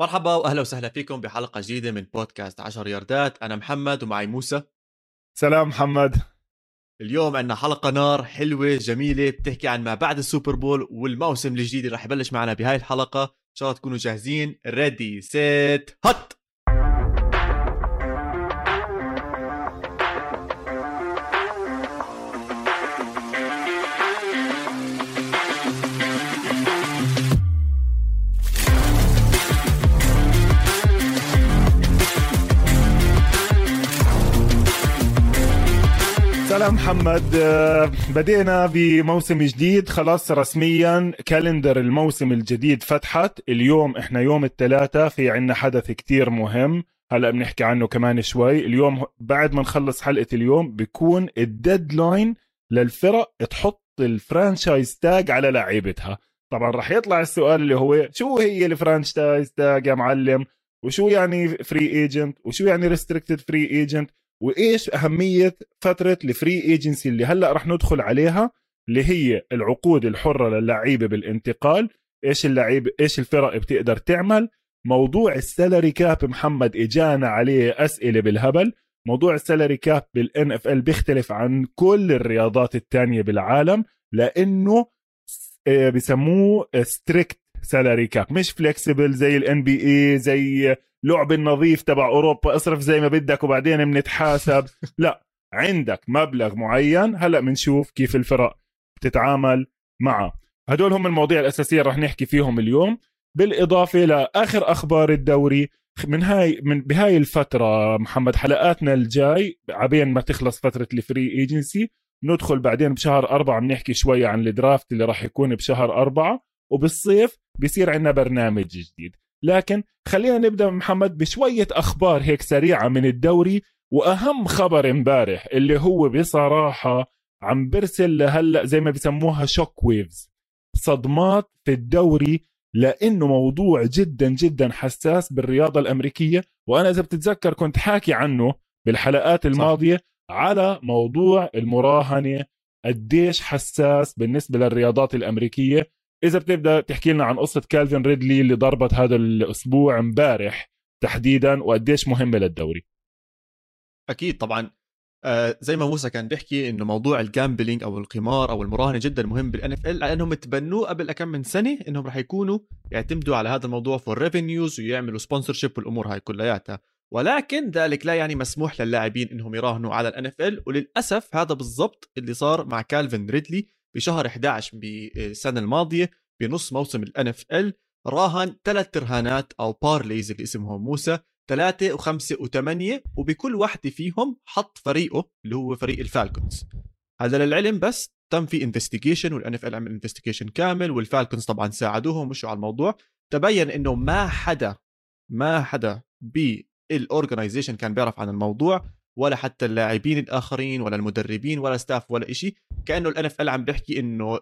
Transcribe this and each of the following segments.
مرحبا وأهلا وسهلا فيكم بحلقة جديدة من بودكاست 10 ياردات. أنا محمد ومعي موسى. سلام محمد. اليوم عندنا حلقة نار حلوة جميلة بتحكي عن ما بعد السوبر بول والموسم الجديد اللي رح يبلش معنا بهاي الحلقة. إن شاء الله تكونوا جاهزين. ready set hut سلام محمد. آه، بدينا بموسم جديد. خلاص رسميا calendar الموسم الجديد فتحت. اليوم إحنا يوم الثلاثاء في عنا حدث كتير مهم. هلا بنحكي عنه كمان شوي. اليوم بعد ما نخلص حلقة اليوم بيكون ال deadline للفرق تحط ال franchise tag على لعيبتها. طبعا راح يطلع السؤال اللي هو شو هي ال franchise tag يا معلم؟ وشو يعني free agent وشو يعني restricted free agent وإيش أهمية فترة ال free agency اللي هلأ رح ندخل عليها؟ اللي هي العقود الحرة للعيبة بالانتقال. إيش اللعيب إيش الفرق بتقدر تعمل؟ موضوع ال salary cap محمد إجانا عليه أسئلة بالهبل. موضوع ال salary cap بال NFL بيختلف عن كل الرياضات الثانية بالعالم لأنه بسموه strict salary cap مش flexible زي ال NBA زي اللعب النظيف تبع أوروبا اصرف زي ما بدك وبعدين بنتحاسب لا عندك مبلغ معين. هلا بنشوف كيف الفرق بتتعامل معه. هدول هم المواضيع الأساسية رح نحكي فيهم اليوم. بالإضافة لآخر أخبار الدوري من هاي من بهاي الفترة محمد حلقاتنا الجاي عبين ما تخلص فترة ال free agency ندخل بعدين بشهر أربعة بنحكي شوية عن ال draft اللي راح يكون بشهر أربعة وبالصيف بيصير عندنا برنامج جديد. لكن خلينا نبدأ محمد بشوية أخبار هيك سريعة من الدوري وأهم خبر امبارح اللي هو بصراحة عم برسل لهلأ زي ما بسموها شوك ويفز صدمات في الدوري لأنه موضوع جدا جدا حساس بالرياضة الأمريكية وأنا إذا بتتذكر كنت حاكي عنه بالحلقات الماضية صح. على موضوع المراهنة قديش حساس بالنسبة للرياضات الأمريكية إذا بتبدأ تحكي لنا عن قصة كالفين ريدلي اللي ضربت هذا الأسبوع امبارح تحديدا وقديش مهمة للدوري؟ أكيد طبعا. آه زي ما موسى كان بيحكي إنه موضوع ال gambling أو القمار أو المراهنة جدا مهم بال NFL لأنهم تبنوه قبل كم من سنة إنهم راح يكونوا يعتمدوا على هذا الموضوع for revenues ويعملوا sponsorship والأمور هاي كلياتها. ولكن ذلك لا يعني مسموح للاعبين إنهم يراهنوا على ال NFL وللأسف هذا بالضبط اللي صار مع كالفين ريدلي بشهر 11 بالسنة الماضية بنص موسم ال NFL راهن ثلاث رهانات أو parlays اللي اسمهم موسى ثلاثة وخمسة وثمانية وبكل واحدة فيهم حط فريقه اللي هو فريق الفالكونز. هذا للعلم بس تم في investigation وال NFL عمل investigation كامل والفالكونز طبعا ساعدوهم ومشوا على الموضوع. تبين إنه ما حدا ما حدا بال organization كان بيعرف عن الموضوع. ولا حتى اللاعبين الآخرين ولا المدربين ولا staff ولا شيء كأنه ال NF عم بيحكي إنه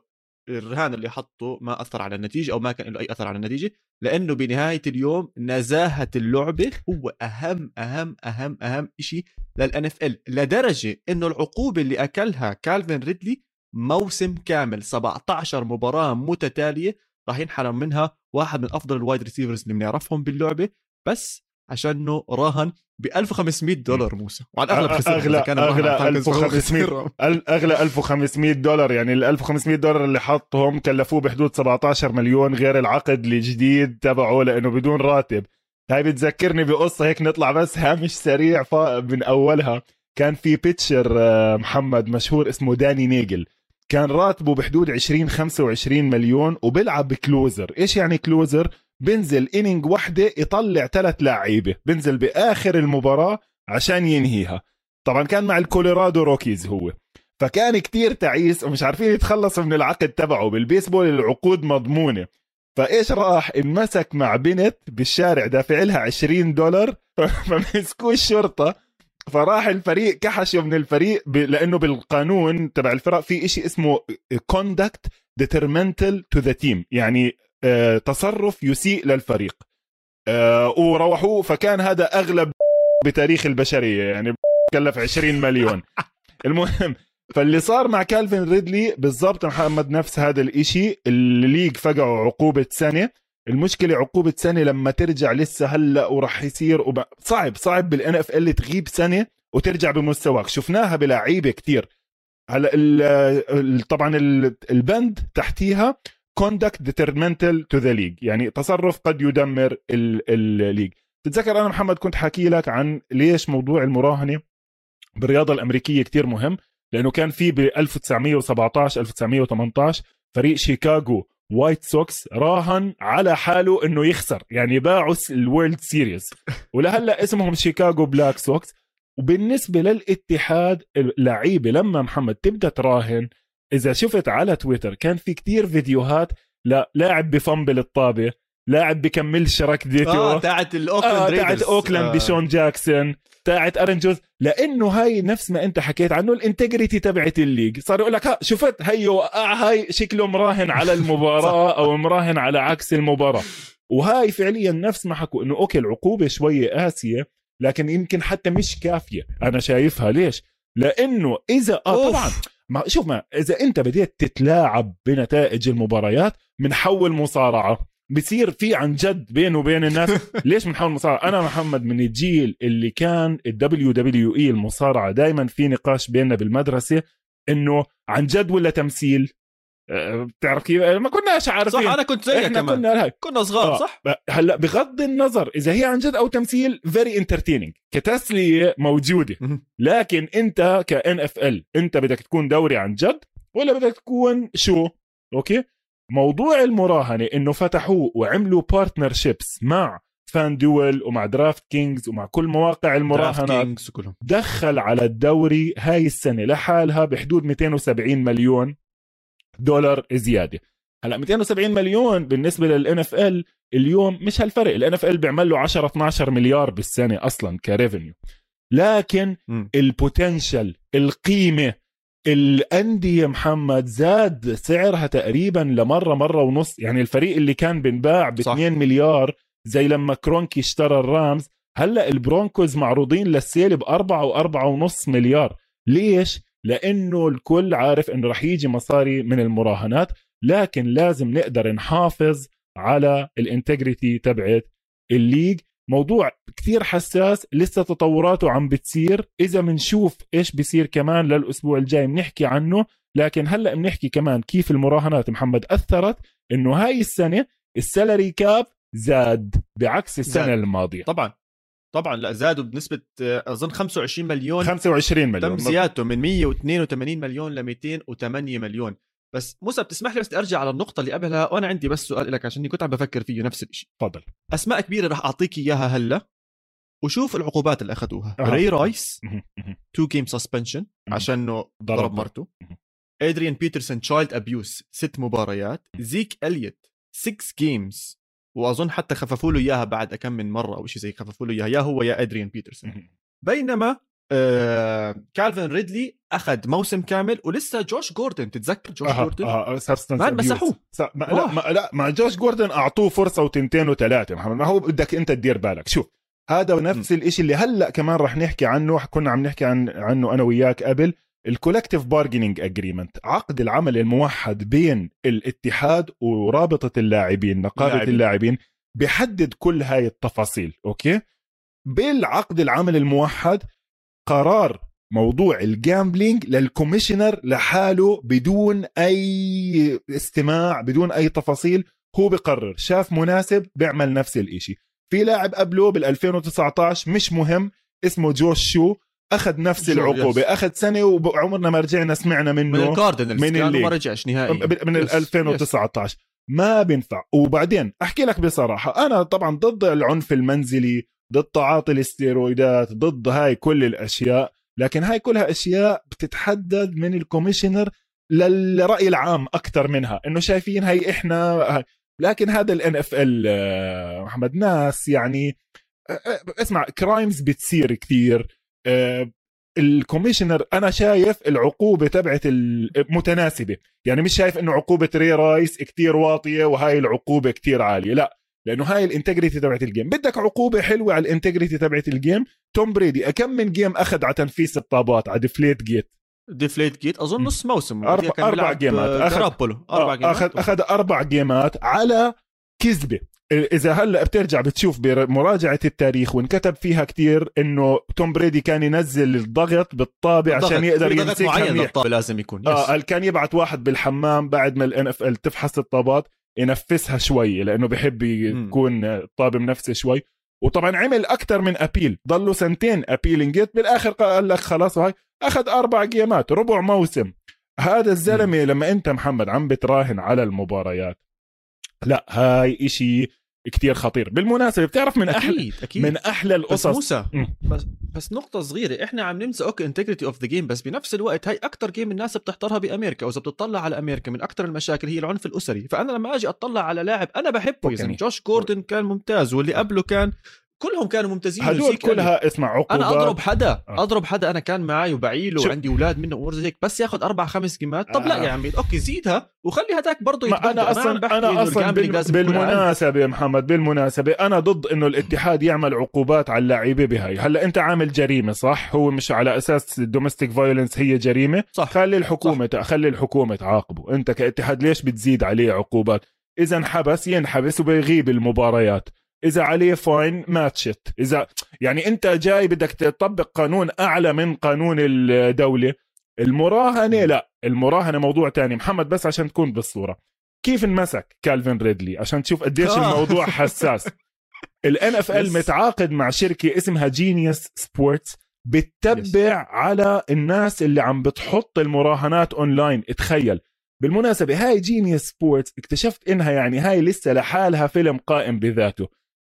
الرهان اللي حطه ما أثر على النتيجة أو ما كان له أي أثر على النتيجة لأنه بنهاية اليوم نزاهة اللعبة هو أهم أهم أهم أهم شيء لل NFL لدرجة إنه العقوبة اللي أكلها كالفين ريدلي موسم كامل 17 مباراة متتالية راح ينحرم منها واحد من أفضل ال wide receivers اللي بنعرفهم باللعبة. بس عشانه راهن ب 1500 دولار موسى. وعلى الاغلب خسر اغلى كان أغلى 1500 أغلى 1500 دولار. يعني ال 1500 دولار اللي حطهم كلفوه بحدود 17 مليون غير العقد الجديد تبعه لأنه بدون راتب. هاي بتذكرني بقصة هيك نطلع بس هامش سريع من أولها. كان في pitcher آه، محمد مشهور اسمه داني نيجل. كان راتبه بحدود 20 25 مليون وبيلعب closer إيش يعني closer؟ بنزل inning وحده يطلع ثلاث لعيبة بنزل بآخر المباراة عشان ينهيها. طبعا كان مع الكولورادو روكيز هو. فكان كتير تعيس ومش عارفين يتخلصوا من العقد تبعه. بالبيسبول العقود مضمونة. فإيش راح؟ انمسك مع بنت بالشارع دافع لها 20 دولار. فمسكوه الشرطة فراح الفريق كحشه من الفريق ب... لأنه بالقانون تبع الفرق في إشي اسمه conduct detrimental to the team يعني آه، تصرف يسيء للفريق. آه، وروحوه فكان هذا أغلى بتاريخ البشرية يعني كلف 20 مليون. المهم فاللي صار مع كالفين ريدلي بالضبط محمد نفس هذا الإشي ال league فقعوا عقوبة سنة. المشكلة عقوبة سنة لما ترجع لسه هلأ وراح يصير وب... صعب صعب بال NFL تغيب سنة وترجع بمستواك. شفناها بلعيبة كتير. هلأ ال... طبعا ال... البند تحتيها conduct detrimental to the league. يعني تصرف قد يدمر ال league تتذكر أنا محمد كنت حكي لك عن ليش موضوع المراهنة بالرياضة الأمريكية كتير مهم؟ لأنه كان في ب 1917 1918 فريق شيكاغو وايت سوكس راهن على حاله إنه يخسر. يعني باعوا ال World Series. ولهلا اسمهم شيكاغو بلاك سوكس. وبالنسبة للاتحاد اللعيبة لما محمد تبدأ تراهن إذا شفت على تويتر كان في كتير فيديوهات لا لاعب بفنبل الطابة. لاعب بكملش ركضته آه تاعت الأوكلاند آه تاعت أوكلاند آه. بشون جاكسون تاعت أرن جوز لأنه هاي نفس ما أنت حكيت عنه الانتجريتي تبعت الليج. صار يقول لك ها شفت هيو آه هاي شكله مراهن على المباراة أو مراهن على عكس المباراة. وهاي فعليا نفس ما حكوا إنه okay العقوبة شوية قاسية لكن يمكن حتى مش كافية. أنا شايفها ليش؟ لأنه إذا آه طبعا. ما شوف ما إذا أنت بديت تتلاعب بنتائج المباريات بتحول مصارعة بصير في عن جد بينه وبين الناس. ليش بنحاول مصارعه أنا محمد من الجيل اللي كان ال WWE المصارعة دائما في نقاش بيننا بالمدرسة إنه عن جد ولا تمثيل؟ أه، بتعرف كيف؟ ما كناش عارفين. صح أنا كنت زيك كمان. كنا. كنا صغار آه. صح؟ هلأ بغض النظر إذا هي عن جد أو تمثيل very entertaining كتسلية موجودة. لكن أنت كان NFL أنت بدك تكون دوري عن جد ولا بدك تكون شو؟ أوكي؟ موضوع المراهنة إنه فتحوه وعملوا partnerships مع FanDuel ومع DraftKings ومع كل مواقع المراهنات. دخل على الدوري هاي السنة لحالها بحدود 270 مليون دولار زيادة. هلأ 270 مليون بالنسبة لل NFL اليوم مش هالفرق. ال NFL بيعمل له 10 12 مليار بالسنة أصلا ك revenue لكن ال potential القيمة الأندية محمد زاد سعرها تقريبا لمرة مرة ونص. يعني الفريق اللي كان بنباع ب 2 مليار زي لما كرونكي اشترى الرامز. هلأ البرونكوز معروضين لل sale ب 4 و4 ونص مليار. ليش؟ لأنه الكل عارف انه رح يجي مصاري من المراهنات لكن لازم نقدر نحافظ على ال integrity تبعت ال league. موضوع كثير حساس لسه تطوراته عم بتصير. إذا بنشوف إيش بيصير كمان للأسبوع الجاي بنحكي عنه لكن هلأ بنحكي كمان كيف المراهنات محمد أثرت إنه هاي السنة ال salary cap زاد بعكس السنة زاد. الماضية. طبعا. طبعا لا زادوا بنسبة أظن 25 مليون. 25 مليون. تم زيادته من 182 مليون ل 208 مليون. بس موسى بتسمح لي بس أرجع على النقطة اللي قبلها؟ وأنا عندي بس سؤال لك عشان كنت عم بفكر فيه نفس الشيء تفضل. أسماء كبيرة راح أعطيك إياها هلأ. وشوف العقوبات اللي أخذوها. أه. ري رايس two game suspension عشانه ضرب مرته. ادريان بيترسون child abuse ست مباريات. زيك اليوت 6 games وأظن حتى خففوا له إياها بعد كم من مرة أو شيء زي خففوا له إياها. يا هو يا ادريان بيترسون بينما آه كالفن ريدلي أخذ موسم كامل ولسه جوش جوردن تتذكر جوش آه جوردن؟ أه ما مسحوه. ما لا, ما لا مع جوش جوردن أعطوه فرصة وتنتين وثلاثه محمد. ما هو بدك أنت تدير بالك. شوف هذا نفس الشيء اللي هلأ كمان رح نحكي عنه كنا عم نحكي عن عنه أنا وياك قبل ال collective bargaining agreement عقد العمل الموحد بين الاتحاد ورابطة اللاعبين نقابة اللاعبين. بحدد كل هاي التفاصيل أوكي؟ بالعقد العمل الموحد قرار موضوع ال gambling لل commissioner لحاله بدون أي استماع بدون أي تفاصيل هو بقرر. شاف مناسب بيعمل نفس الإشي. في لاعب قبله بال 2019 مش مهم اسمه جوش شو أخذ نفس العقوبة. أخذ سنة وعمرنا ما رجعنا سمعنا منه من الكاردينالز من اللي ما رجعش نهائي. من ال 2019 ما بينفع. وبعدين أحكي لك بصراحة أنا طبعا ضد العنف المنزلي ضد تعاطي الاستيرويدات ضد هاي كل الأشياء لكن هاي كلها أشياء بتتحدد من ال commissioner للرأي العام أكثر منها إنه شايفين هاي إحنا لكن هذا ال NFL محمد ناس يعني آه، آه، اسمع crimes بتصير كثير آه، ال commissioner أنا شايف العقوبة تبعت المتناسبه يعني مش شايف إنه عقوبة ري رايس كثير واطية وهاي العقوبة كثير عالية لا لأنه هاي ال integrity تبعت ال game بدك عقوبة حلوة على ال integrity تبعت ال game توم بريدي كم من game أخذ على تنفيس الطابات؟ على ديفليت جيت ديفليت جيت أظن نص موسم. أربع, أربع جيمات اخذ أربع جيمات اخذ أخذ أربع جيمات على كذبة. إذا هلأ بترجع بتشوف بمراجعة التاريخ وانكتب فيها كتير إنه توم بريدي كان ينزل الضغط بالطابة عشان يقدر يمسك معين لازم يكون. آه كان يبعت واحد بالحمام بعد ما ال NFL تفحص الطابات. ينفسها شوي لأنه بحب يكون الطابه منفسه شوي. وطبعا عمل أكثر من appeal. ضلوا سنتين appealing بالآخر قال لك خلاص وهي أخذ أربع جيمات ربع موسم. هذا الزلمة لما أنت محمد عم بتراهن على المباريات. لا هاي إشي كتير خطير بالمناسبة بتعرف من أحلى أكيد. أكيد. من أحلى القصص بس موسى بس بس نقطة صغيرة إحنا عم ننسى أوكي integrity of the game بس بنفس الوقت هاي أكثر game الناس بتحضرها بأمريكا واذا بتطلع على أمريكا من أكثر المشاكل هي العنف الأسري فأنا لما أجي أطلع على لاعب أنا بحبه يعني جوش جوردن كان ممتاز واللي قبله كان كلهم كانوا ممتازين هدول كلها اسمع عقوبات أنا أضرب حدا آه. أضرب حدا أنا كان معي وبعيله وعندي أولاد منه امور زي هيك بس ياخذ أربع خمس جيمات. طب آه. لا يا عمي أوكي زيدها وخلي هداك برضه ما أنا أصلا أنا أصلا بال... بالمناسبة يا محمد بالمناسبة أنا ضد إنه الاتحاد يعمل عقوبات على اللعيبة بهاي. هلأ أنت عامل جريمة صح؟ هو مش على أساس ال domestic violence هي جريمة؟ صح. خلي الحكومة صح. خلي الحكومة تعاقبه. أنت كاتحاد ليش بتزيد عليه عقوبات؟ اذا انحبس ينحبس وبيغيب المباريات. إذا عليه fine ماتشت اذا يعني أنت جاي بدك تطبق قانون أعلى من قانون الدولة. المراهنة لا. المراهنة موضوع تاني. محمد بس عشان تكون بالصورة. كيف انمسك كالفين ريدلي؟ عشان تشوف قديش آه. الموضوع حساس. ال NFL متعاقد مع شركة اسمها Genius Sports بتتبع على الناس اللي عم بتحط المراهنات اونلاين تخيل. بالمناسبة هاي Genius Sports اكتشفت إنها يعني هاي لسه لحالها فيلم قائم بذاته.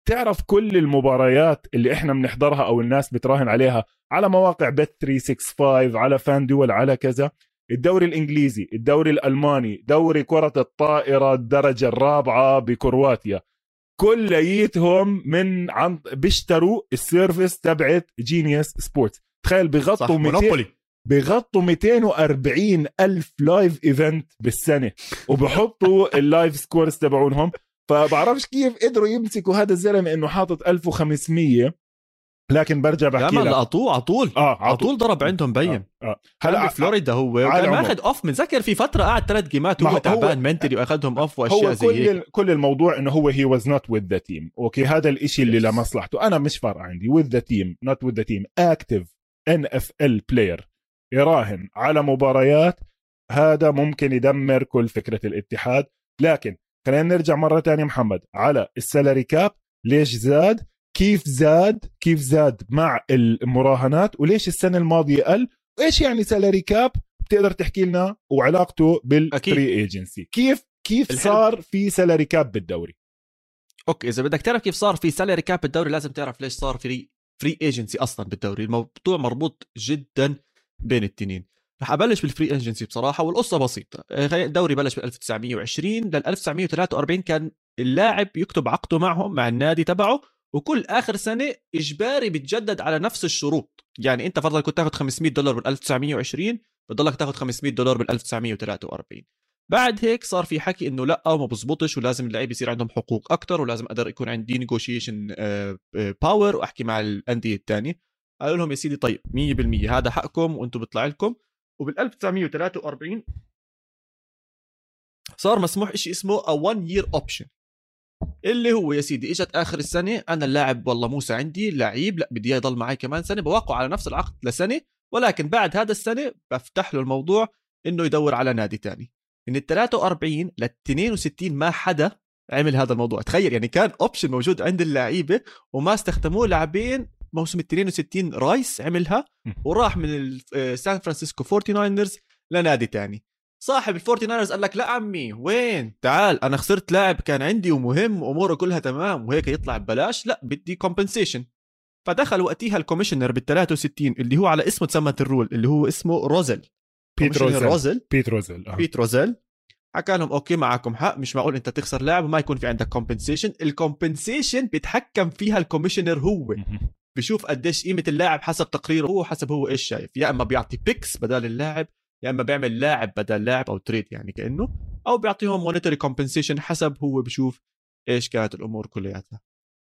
تعرف كل المباريات اللي إحنا بنحضرها أو الناس بتراهن عليها على مواقع Bet 365 على FanDuel على كذا. الدوري الإنجليزي الدوري الألماني دوري كرة الطائرة الدرجة الرابعة بكرواتيا. كليتهم من عن بيشتروا ال service تبعت جينيوس سبورتس تخيل بغطوا 200 بغطوا 240 ألف live event بالسنة. وبحطوا ال live scores تبعونهم. فبعرفش كيف قدروا يمسكوا هذا الزلمة إنه حاطط 1500 لكن برجع بحكي لك. على طول على طول. آه على طول ضرب عندهم بين. آه. آه. هلا بفلوريدا هو وكان ماخذ off. متذكر في فترة قعد ثلاث جيمات وهو تعبان منتلي وأخذهم off وأشياء زي كل هيك. كل الموضوع إنه هو he was not with the team okay هذا الإشي اللي لمصلحته. أنا مش فارقة عندي. with the team not with the team active NFL player يراهن على مباريات. هذا ممكن يدمر كل فكرة الاتحاد. لكن خلينا نرجع مرة تانية محمد. على ال salary cap ليش زاد؟ كيف زاد؟ كيف زاد مع المراهنات؟ وليش السنة الماضية قل وايش يعني salary cap؟ بتقدر تحكي لنا وعلاقته بال free agency كيف كيف الحلب. صار في salary cap بالدوري؟ okay إذا بدك تعرف كيف صار في salary cap بالدوري لازم تعرف ليش صار free free agency أصلا بالدوري. الموضوع مربوط جدا بين التنين. رح أبلش بال free agency بصراحة والقصة بسيطة. الدوري بلش بال 1920 لل 1943 كان اللاعب يكتب عقده معهم مع النادي تبعه وكل آخر سنة إجباري بتجدد على نفس الشروط. يعني أنت فرضا كنت تاخذ 500 دولار بال 1920 بتضلك تاخذ 500 دولار بال 1943 بعد هيك صار في حكي إنه لأ ما بزبطش ولازم اللعيبه يصير عندهم حقوق أكثر ولازم أقدر يكون عندي negotiation power وأحكي مع الأندية الثانية قالوا لهم يا سيدي طيب 100% هذا حقكم وأنتم بيطلع لكم. وبال 1943 صار مسموح شيء اسمه a one year option اللي هو يا سيدي إجت آخر السنة أنا اللاعب والله موسى عندي لعيب لا بدي يضل معي كمان سنة بوقعه على نفس العقد لسنة ولكن بعد هذا السنة بفتح له الموضوع إنه يدور على نادي تاني. من ال 43 لل 62 ما حدا عمل هذا الموضوع. تخيل يعني كان option موجود عند اللعيبة وما استخدموه لاعبين موسم ال 62 رايس عملها وراح من سان فرانسيسكو 49ers لنادي تاني. صاحب ال 49ers قال لك لا عمي وين؟ تعال أنا خسرت لاعب كان عندي ومهم وأموره كلها تمام وهيك يطلع ببلاش لا بدي compensation فدخل وقتها ال commissioner بال 63 اللي هو على اسمه تسمت ال rule اللي هو اسمه روزل بيت روزل روزل بيت روزل آه. بيت روزل حكى لهم okay معكم حق مش معقول أنت تخسر لاعب وما يكون في عندك compensation ال compensation بيتحكم فيها ال commissioner هو. بشوف قديش قيمة اللاعب حسب تقريره هو حسب هو إيش شايف. يا إما بيعطي picks بدل اللاعب يا إما بيعمل لاعب بدل لاعب أو trade يعني كأنه أو بيعطيهم monetary compensation حسب هو بشوف إيش كانت الأمور كلياتها.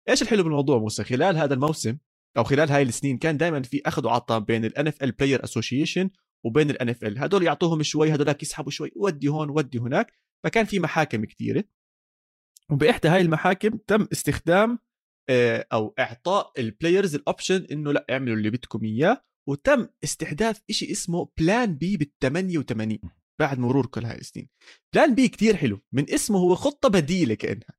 إيش الحلو بالموضوع موسى؟ خلال هذا الموسم أو خلال هاي السنين كان دائما في أخذ وعطاء بين ال NFL Player Association وبين ال NFL هدول يعطوهم شوي هدول يسحبوا شوي ودي هون ودي هناك. فكان في محاكم كثيره وبإحدى هاي المحاكم تم استخدام أو إعطاء ال players ال option إنه لأ اعملوا اللي بدكم إياه. وتم استحداث شيء اسمه plan B بال 88 بعد مرور كل هاي السنين. plan B كتير حلو. من اسمه هو خطة بديلة كأنها.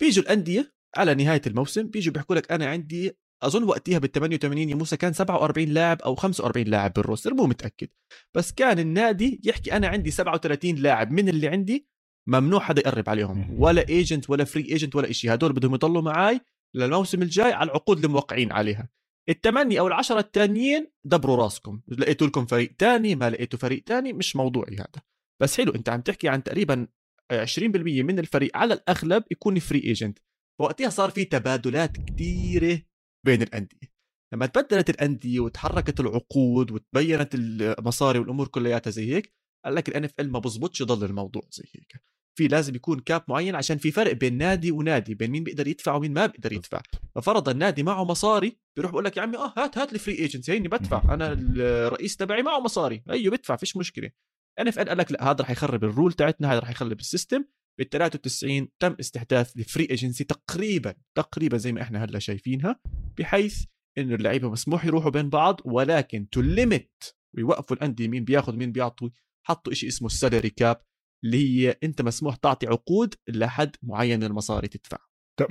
بيجوا الأندية على نهاية الموسم بيجوا بيحكوا لك أنا عندي أظن وقتها بال 88 يا موسى كان 47 لاعب أو 45 لاعب بال roster مو متأكد. بس كان النادي يحكي أنا عندي 37 لاعب من اللي عندي؟ ممنوع حدا يقرب عليهم. ولا agent ولا free agent ولا شيء هدول بدهم يضلوا معي للموسم الجاي على العقود اللي موقعين عليها. الثمانية أو العشرة الثانيين دبروا راسكم. لقيتوا لكم فريق تاني ما لقيتوا فريق تاني مش موضوعي هذا. بس حلو أنت عم تحكي عن تقريبا 20% من الفريق على الأغلب يكون free agent فوقتها صار في تبادلات كثيرة بين الأندية. لما تبدلت الأندية وتحركت العقود وتبينت المصاري والأمور كلياتها زي هيك قال لك ال NFL ما بزبطش يضل الموضوع زي هيك. في لازم يكون cap معين عشان في فرق بين نادي ونادي بين مين بيقدر يدفع ومين ما بيقدر يدفع. ففرض النادي معه مصاري بيروح بقول لك يا عمي آه هات هات لي free agency هيني بدفع. أنا الرئيس تبعي معه مصاري. أيوه بدفع فيش مشكلة. NFL قال لك لا هذا رح يخرب ال rule تاعتنا هذا رح يخرب ال system. بال 93 تم استحداث ال free agency تقريبا تقريبا زي ما إحنا هلأ شايفينها بحيث إنه اللعيبة مسموح يروحوا بين بعض ولكن to limit ويوقفوا الأندية مين بياخذ مين بيعطوا حطوا شيء اسمه ال salary cap اللي هي أنت مسموح تعطي عقود لحد معين من المصاري تدفع. 100%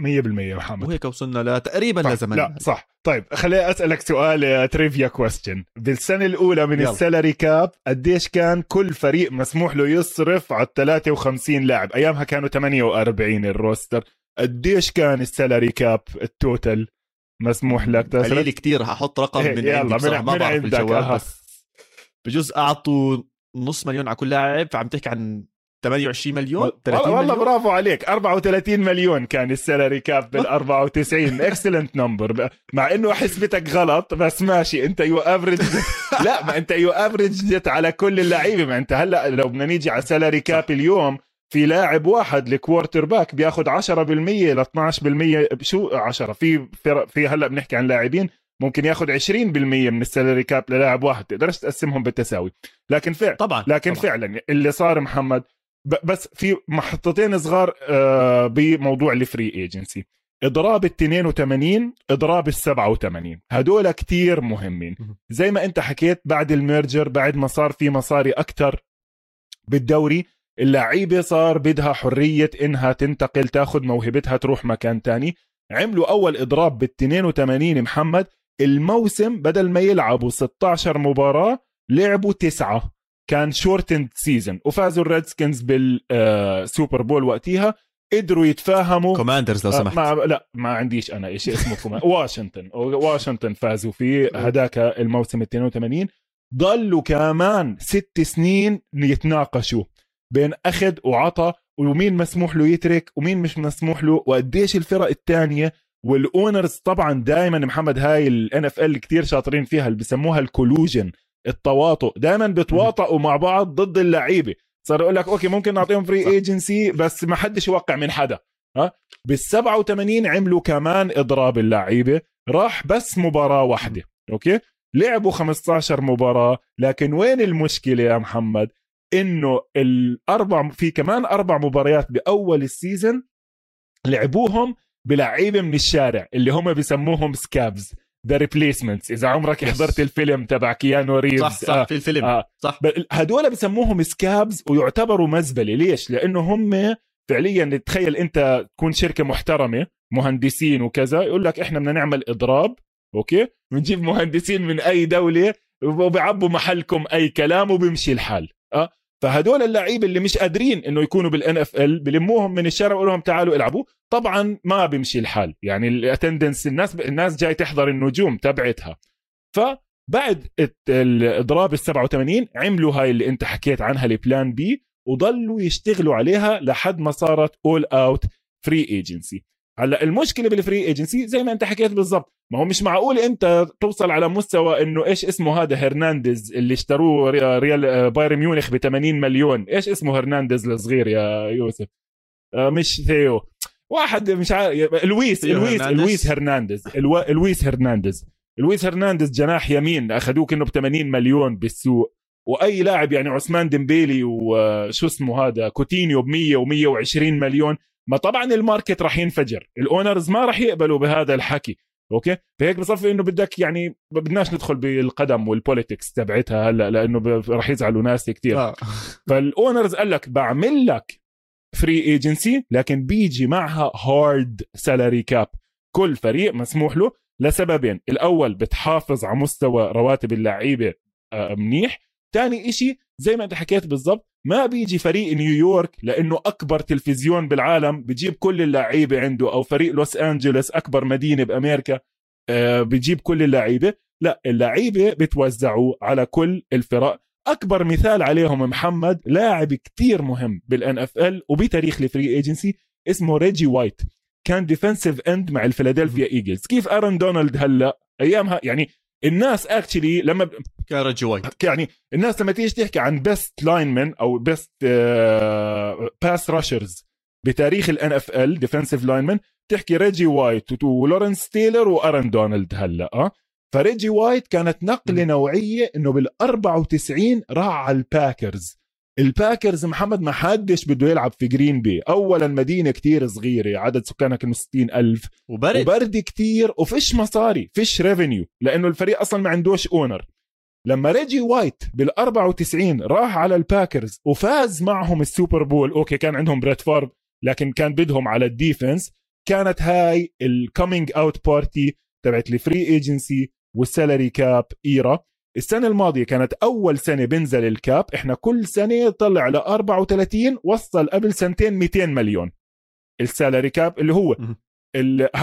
محمد. وهيك وصلنا لتقريبا لزمن لا صح. طيب خليني أسألك سؤال trivia question بالسنة الأولى من يلا. ال salary cap قديش كان كل فريق مسموح له يصرف على 53 لاعب؟ أيامها كانوا 48 ال roster. قديش كان ال salary cap ال total مسموح لك؟ قليل كتير هحط رقم إيه، من يلا، عندي من- بصراحة ما بعرف الجواب. بس بجوز أعطوا نص مليون على كل لاعب فعم تحكي عن 28 مليون؟ 30 والله والله مليون؟ برافو عليك. 34 مليون كان ال salary cap بال 94 excellent number مع إنه حسبتك غلط بس ماشي. أنت you average لا ما أنت you average على كل اللعيبة. ما أنت هلأ لو بدنا نيجي على salary cap اليوم في لاعب واحد ال quarterback بياخذ 10% ل 12% شو 10 في في هلأ بنحكي عن لاعبين ممكن ياخذ 20% من ال salary cap للاعب واحد. تقدرش تقسمهم بالتساوي. لكن فعلا طبعا لكن طبعا. فعلا اللي صار محمد بس في محطتين صغار آه، بموضوع ال free agency اضراب ال 82 اضراب ال 87 هدول كتير مهمين. مهم. زي ما انت حكيت بعد ال merger بعد ما صار في مصاري أكتر بالدوري اللعيبة صار بدها حرية إنها تنتقل تاخذ موهبتها تروح مكان تاني. عملوا أول إضراب بال 82 محمد. الموسم بدل ما يلعبوا 16 مباراة لعبوا تسعة. كان shortened season وفازوا الريدسكنز بال Super Bowl وقتها قدروا يتفاهموا Commanders لو آه، سمحت. ما لا ما عنديش أنا شيء اسمه كمان واشنطن واشنطن فازوا فيه هداك الموسم 82 ضلوا كمان ست سنين يتناقشوا بين أخذ وعطى ومين مسموح له يترك ومين مش مسموح له. وقديش الفرق الثانية وال owners طبعا دائما محمد هاي ال NFL كثير شاطرين فيها اللي بسموها ال collusion التواطؤ. دائما بتواطئوا مع بعض ضد اللعيبة. صار يقول لك okay ممكن نعطيهم free. agency بس ما حدش يوقع من حدا. ها؟ بال 87 عملوا كمان إضراب اللعيبة. راح بس مباراة واحدة. okay؟ لعبوا 15 مباراة. لكن وين المشكلة يا محمد؟ إنه الأربع في كمان أربع مباريات بأول ال season لعبوهم بلعيبة من الشارع اللي هم بيسموهم scabs the replacements إذا عمرك Yes. حضرت الفيلم تبع كيانو ريفز صح صح في الفيلم. آه. صح. هدول بسموهم scabs ويعتبروا مزبلة. ليش؟ لأنه هم فعليا تخيل أنت تكون شركة محترمة مهندسين وكذا يقول لك إحنا بدنا نعمل إضراب okay؟ بنجيب مهندسين من أي دولة وبيعبوا محلكم أي كلام وبيمشي الحال آه؟ فهدول اللعيبة اللي مش قادرين إنه يكونوا بال NFL بلموهم من الشارع ويقول لهم تعالوا العبوا. طبعا ما بيمشي الحال. يعني ال attendance الناس الناس جاي تحضر النجوم تبعتها. فبعد الإضراب ال 87 عملوا هاي اللي أنت حكيت عنها ال plan B وضلوا يشتغلوا عليها لحد ما صارت all out free agency هلا المشكلة بال free agency زي ما انت حكيت بالضبط. ما هو مش معقول انت توصل على مستوى انه إيش اسمه هذا هرنانديز اللي اشتروه ري- ريال آه، بايرن ميونخ ب 80 مليون. إيش اسمه هرنانديز الصغير يا يوسف؟ آه، مش ثيو. واحد مش عارف لويس لويس. لويس هرنانديز. لويس هرنانديز. لويس هرنانديز جناح يمين. اخذوه كانه ب 80 مليون بالسوق. وأي لاعب يعني عثمان ديمبيلي وشو اسمه هذا؟ كوتينيو ب 100 و120 مليون. ما طبعا ال market راح ينفجر. ال owners ما راح يقبلوا بهذا الحكي. okay؟ فهيك بصفي إنه بدك يعني ما بدناش ندخل بالقدم وال politics تبعتها هلأ لأنه راح يزعلوا ناس كتير. آه. فال owners قال لك بعمل لك free agency لكن بيجي معها hard salary cap كل فريق مسموح له لسببين. الأول بتحافظ على مستوى رواتب اللعيبة آه، منيح. تاني إشي زي ما أنت حكيت بالضبط ما بيجي فريق نيويورك لأنه أكبر تلفزيون بالعالم بجيب كل اللعيبة عنده أو فريق لوس أنجلوس أكبر مدينة بأمريكا آه، بجيب كل اللعيبة. لا اللعيبة بتوزعوا على كل الفرق. أكبر مثال عليهم محمد لاعب كتير مهم بال NFL وبتاريخ ال free agency اسمه ريجي وايت. كان defensive end مع ال Philadelphia Eagles كيف آرون دونالد هلأ؟ أيامها يعني الناس actually لما ب- كان ريجي وايت يعني الناس لما تيجي تحكي عن best linemen أو best pass rushers بتاريخ ال NFL defensive linemen تحكي ريجي وايت ولورنس تايلر وأرن دونالد هلا آه؟ فريجي وايت كانت نقلة نوعية إنه بال 94 راح على ال Packers. ال Packers محمد ما حدش بده يلعب في جرين بي. اولا مدينة كتير صغيرة عدد سكانها كانوا 60 ألف. وبرد. وبرد كتير وفيش مصاري فيش revenue لأنه الفريق أصلا ما عندوش owner لما ريجي وايت بال 94 راح على ال Packers وفاز معهم ال Super Bowl. okay كان عندهم بريت فارب لكن كان بدهم على ال defense. كانت هاي ال coming out party تبعت ال free agency وال salary cap era السنة الماضية كانت أول سنة بنزل ال cap. إحنا كل سنة طلع ل 34 وصل قبل سنتين 200 مليون. ال salary cap اللي هو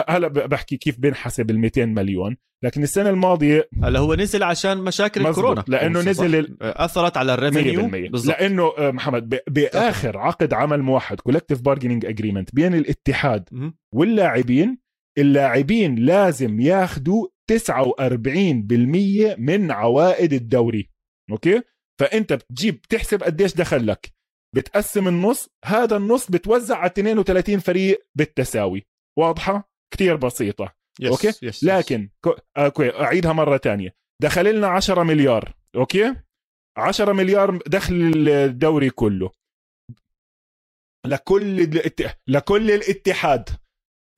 هلا بحكي كيف بنحسب ال 200 مليون. لكن السنة الماضية هلا هو نزل عشان مشاكل الكورونا. لأنه صح؟ نزل ال- أثرت على ال revenue 100% بالضبط. لأنه آه، محمد ب- بآخر عقد عمل موحد collective bargaining agreement بين الاتحاد. واللاعبين. اللاعبين لازم ياخذوا 49% من عوائد الدوري. okay؟ فأنت بتجيب تحسب قديش دخل لك. بتقسم النص هذا النص بتوزع على 32 فريق بالتساوي. واضحة؟ كتير بسيطة. yes okay؟ yes. لكن كو- okay أعيدها مرة تانية. دخل لنا 10 مليار. okay؟ 10 مليار دخل الدوري كله. لكل الات- لكل الاتحاد.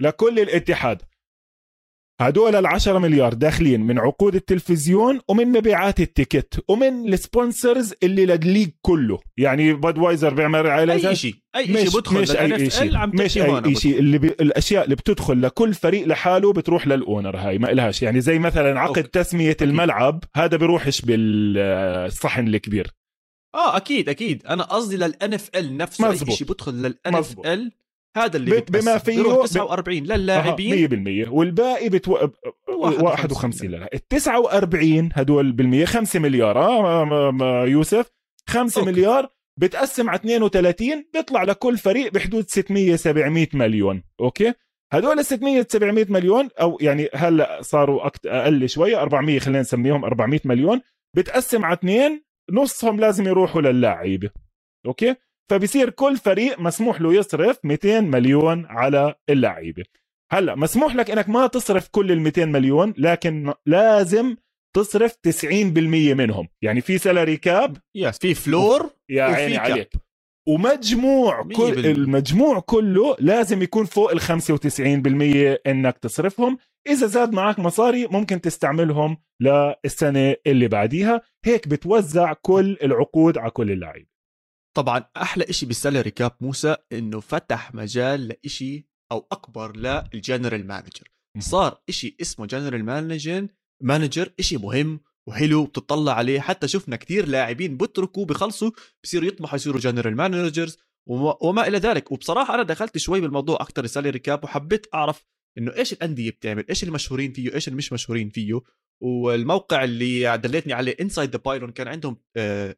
لكل الاتحاد. هدول ال 10 مليار داخلين من عقود التلفزيون ومن مبيعات ال ticket ومن ال sponsors اللي للليج كله يعني بادوايزر بيعمل على أي شيء أي شيء بدخل مش أي شيء مش أي شيء اللي بي... الأشياء اللي بتدخل لكل فريق لحاله بتروح لل owner هاي ما إلهاش يعني زي مثلا عقد okay. تسمية أكيد. الملعب هذا بيروحش بالصحن الكبير آه أكيد أكيد أنا قصدي لل NFL نفسه مزبوط. اي شيء بدخل لل NFL هذا اللي ب- بيتقسم. بما فيه بيروح ب- 49 أها، للاعبين 100% والباقي بتو... 51 لا لا. ال 49 هدول بالمية. 5 مليار آه ما- ما- يوسف. 5 okay. مليار بتقسم على 32 بيطلع لكل فريق بحدود 600 700 مليون. okay؟ هدول 600 700 مليون أو يعني هلا صاروا أكت... أقل شوي 400 خلينا نسميهم 400 مليون بتقسم على اثنين نصهم لازم يروحوا للاعيبة. okay؟ فبصير كل فريق مسموح له يصرف 200 مليون على اللعيبة. هلأ مسموح لك إنك ما تصرف كل ال 200 مليون لكن لازم تصرف 90% منهم. يعني في salary cap yes في floor يا عيني cap. عليك. ومجموع كل. المجموع كله لازم يكون فوق ال 95% إنك تصرفهم. إذا زاد معك مصاري ممكن تستعملهم للسنة اللي بعديها. هيك بتوزع كل العقود على كل اللعيبة. طبعا أحلى إشي بال salary cap موسى إنه فتح مجال لإشي أو أكبر لل general manager صار إشي اسمه general manager manager إشي مهم وحلو بتطلع عليه. حتى شفنا كتير لاعبين بتركوا بخلصوا بصيروا يطمحوا يصيروا general managers وما, إلى ذلك. وبصراحة أنا دخلت شوي بالموضوع أكثر السالري كاب وحبيت أعرف إنه إيش الأندية بتعمل إيش المشهورين فيه إيش اللي مش مشهورين فيه. والموقع اللي دليتني عليه Inside the Pylon كان عندهم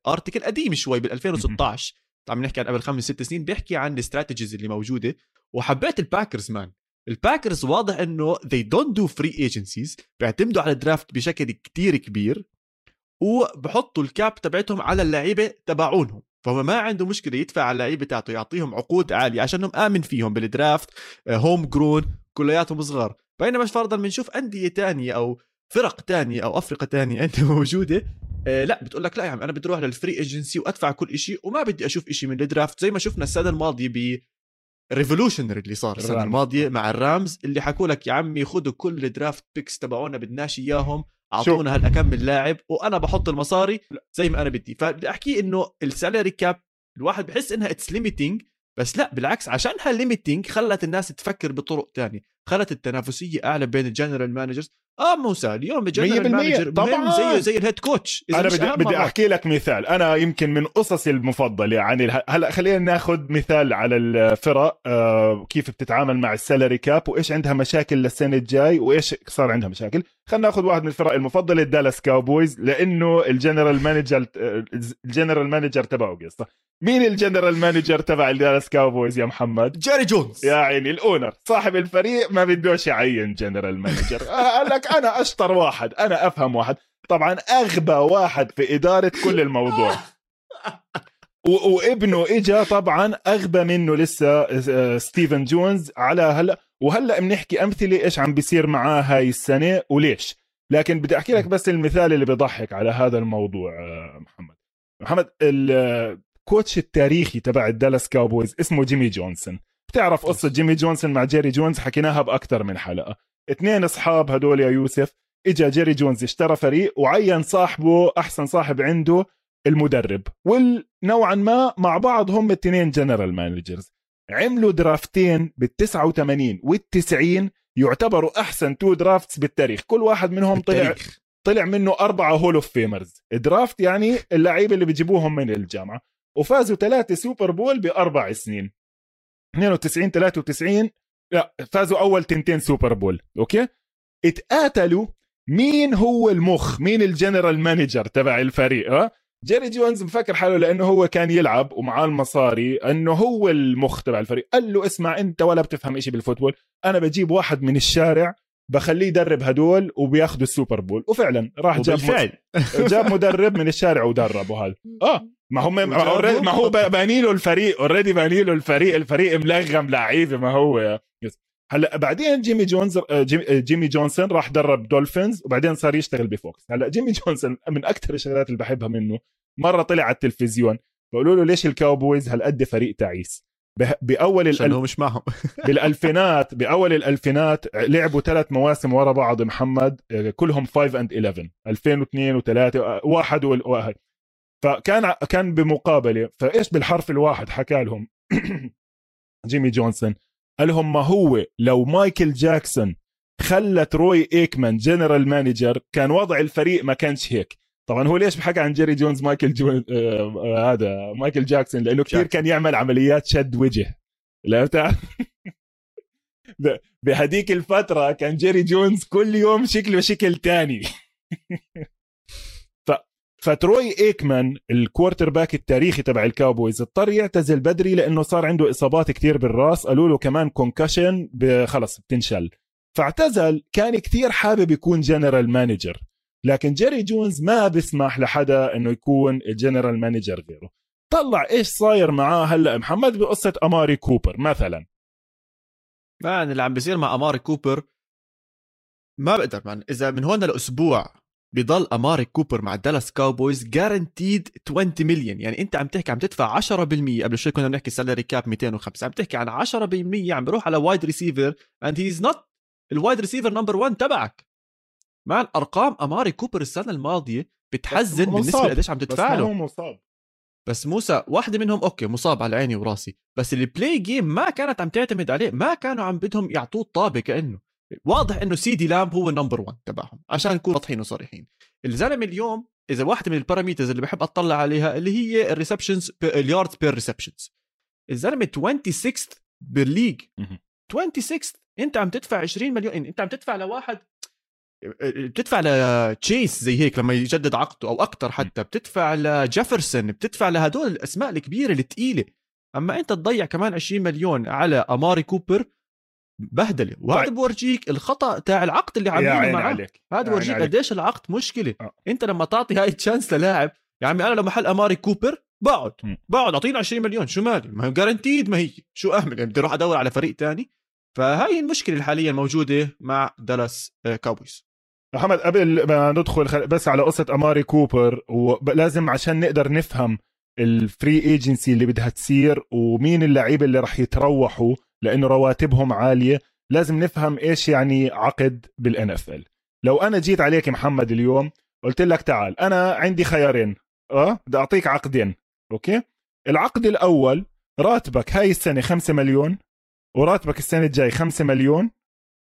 article قديم شوي بال 2016 عم نحكي عن قبل خمس ست سنين بيحكي عن ال strategies اللي موجودة. وحبيت الباكرز مان الباكرز واضح إنه they don't do free agencies بيعتمدوا على ال draft بشكل كتير كبير وبحطوا ال cap تبعتهم على اللعيبة تبعونهم. فهو ما عنده مشكلة يدفع على اللعيبة تاعته يعطيهم عقود عالية عشانهم آمن فيهم بال draft homegrown كلياتهم صغار. بينما فرضا بنشوف أندية تانية أو فرق تانية أو أفرقة تانية أنت موجودة آه لا بتقول لك لا يا عم أنا بدي أروح لل free agency وأدفع كل شيء وما بدي أشوف شيء من ال draft زي ما شفنا السنة الماضية ب revolutionary اللي صار السنة. الماضية مع الرامز اللي حكوا لك يا عمي خذوا كل draft picks تبعونا بدناش إياهم أعطونا هالكم من لاعب وأنا بحط المصاري زي ما أنا بدي. فبدي أحكي إنه ال salary cap الواحد بحس إنها it's limiting بس لا بالعكس عشانها limiting خلت الناس تفكر بطرق تانية خلت التنافسية أعلى بين ال general managers آه موسى اليوم الجنرال 100% manager طبعاً. زيه زي ال head coach. أنا بدي, بدي. أحكي لك مثال. أنا يمكن من قصصي المفضلة يعني اله- هلأ خلينا ناخذ مثال على الفرق آه كيف بتتعامل مع ال salary cap وإيش عندها مشاكل للسنة الجاي وإيش صار عندها مشاكل. خلينا ناخذ واحد من الفرق المفضلة الدالاس كاوبويز لأنه ال general manager آه، ال general manager تبعه قصة. مين ال general manager تبع الدالاس كاوبويز يا محمد؟ جيري جونز. يا عيني ال owner صاحب الفريق ما بدوش يعين general manager. قال لك أنا أشطر واحد أنا أفهم واحد. طبعا أغبى واحد في إدارة كل الموضوع. وابنه إجا طبعا أغبى منه لسه آه، ستيفن جونز على هلا. وهلا بنحكي أمثلة إيش عم بيصير معاه هاي السنة وليش. لكن بدي أحكي لك بس المثال اللي بضحك على هذا الموضوع آه، محمد. محمد ال coach التاريخي تبع الدالاس كاوبويز اسمه جيمي جونسون. بتعرف قصة جيمي جونسون مع جيري جونز؟ حكيناها بأكثر من حلقة. اثنين أصحاب هدول يا يوسف. إجا جيري جونز اشترى فريق وعين صاحبه أحسن صاحب عنده المدرب. والنوعا ما مع بعض هم الاثنين general managers عملوا درافتين بال 89 وال 90 يعتبروا أحسن two drafts بالتاريخ. كل واحد منهم طلع بالتاريخ. طلع منه أربعة hall of famers draft يعني اللعيبة اللي بيجيبوهم من الجامعة. وفازوا ثلاثة Super Bowl بأربع سنين. 92 93 لا فازوا أول تنتين Super Bowl okay؟ اتقاتلوا مين هو المخ مين ال general manager تبع الفريق ها؟ جيري جونز مفكر حاله لأنه هو كان يلعب ومعاه المصاري إنه هو المخ تبع الفريق. قال له اسمع أنت ولا بتفهم إشي بال football. أنا بجيب واحد من الشارع بخليه يدرب هدول وبياخذوا ال Super Bowl. وفعلا راح جاب جاب مدرب من الشارع ودربه هذا. آه ما هم ما هو باني له الفريق already باني له الفريق. الفريق ملغم لعيبة ما هو. هلا بعدين جيمي جونز آه، جيمي, آه، جيمي جونسون راح درب دولفينز وبعدين صار يشتغل بفوكس. هلا جيمي جونسون من أكثر الشغلات اللي بحبها منه مرة طلع على التلفزيون بقولوا له ليش الكاوبويز هالقد فريق تعيس؟ بأول الأل... هو مش معهم. بالالفينات بأول الألفينات لعبوا ثلاث مواسم ورا بعض محمد آه، كلهم 5 اند 11 2002 و3 واحد واحد. فكان كان بمقابلة فإيش بالحرف الواحد حكى لهم؟ جيمي جونسون. قال لهم ما هو لو مايكل جاكسون خلى تروي إيكمان general manager كان وضع الفريق ما كانش هيك. طبعا هو ليش بحكي عن جيري جونز مايكل جون آه آه هذا مايكل جاكسون؟ لأنه كثير. كان يعمل عمليات شد وجه. لا بتعرف بهديك الفترة كان جيري جونز كل يوم شكله شكل تاني. فتروي إيكمان ال quarterback التاريخي تبع الكاوبويز اضطر يعتزل بدري لأنه صار عنده إصابات كتير بالرأس قالوا له كمان concussion خلص بتنشل. فاعتزل كان كتير حابب يكون general manager لكن جيري جونز ما بيسمح لحدا إنه يكون ال general manager غيره. طلع إيش صاير معاه هلأ محمد بقصة أماري كوبر مثلا. man اللي عم بيصير مع أماري كوبر ما بقدر man. إذا من هون لأسبوع بضل اماري كوبر مع الدالاس كاوبويز guaranteed 20 مليون يعني أنت عم تحكي عم تدفع 10% قبل شوي كنا بنحكي salary cap 205 عم تحكي عن 10% عم بيروح على wide receiver and he is not ال wide receiver number 1 تبعك. man ارقام اماري كوبر السنة الماضية بتحزن بس بالنسبة. لقديش عم بس تدفع له. هو مصاب. بس موسى واحدة منهم okay مصاب على عيني وراسي. بس ال play game ما كانت عم تعتمد عليه. ما كانوا عم بدهم يعطوه الطابة كأنه. واضح إنه CeeDee Lamb هو ال number 1 تبعهم عشان نكون واضحين وصريحين. الزلمة اليوم إذا واحدة من ال parameters اللي بحب أطلع عليها اللي هي ال receptions ال yards per receptions الزلمة 26 بال league. مهم. 26 أنت عم تدفع 20 مليون أنت عم تدفع لواحد بتدفع ل Chase زي هيك لما يجدد عقده أو أكثر حتى بتدفع ل Jefferson بتدفع لهدول الأسماء الكبيرة الثقيله أما أنت تضيع كمان 20 مليون على اماري كوبر بهدله وهذا طيب. بورجيك الخطأ تاع العقد اللي عاملينه معاه عليك. هذا بورجيك. قديش العقد مشكلة. آه. انت لما تعطي هاي ال chance للاعب يا عمي أنا لو محل أماري كوبر بقعد. م. بقعد اعطينا 20 مليون. شو مالي؟ ما هو guaranteed ما هي. شو أعمل؟ يعني بدي أروح أدور على فريق تاني. فهاي المشكلة الحالية الموجودة مع دالاس آه، كاوبويز. محمد قبل ما ندخل خل... بس على قصة أماري كوبر ولازم عشان نقدر نفهم ال free agency اللي بدها تصير ومين اللعيبة اللي راح يتروحوا لأنه رواتبهم عالية. لازم نفهم إيش يعني عقد بال NFL لو أنا جيت عليك محمد اليوم قلت لك تعال أنا عندي خيارين. أه؟ بدي أعطيك عقدين. okay؟ العقد الأول راتبك هاي السنة 5 مليون وراتبك السنة الجاي 5 مليون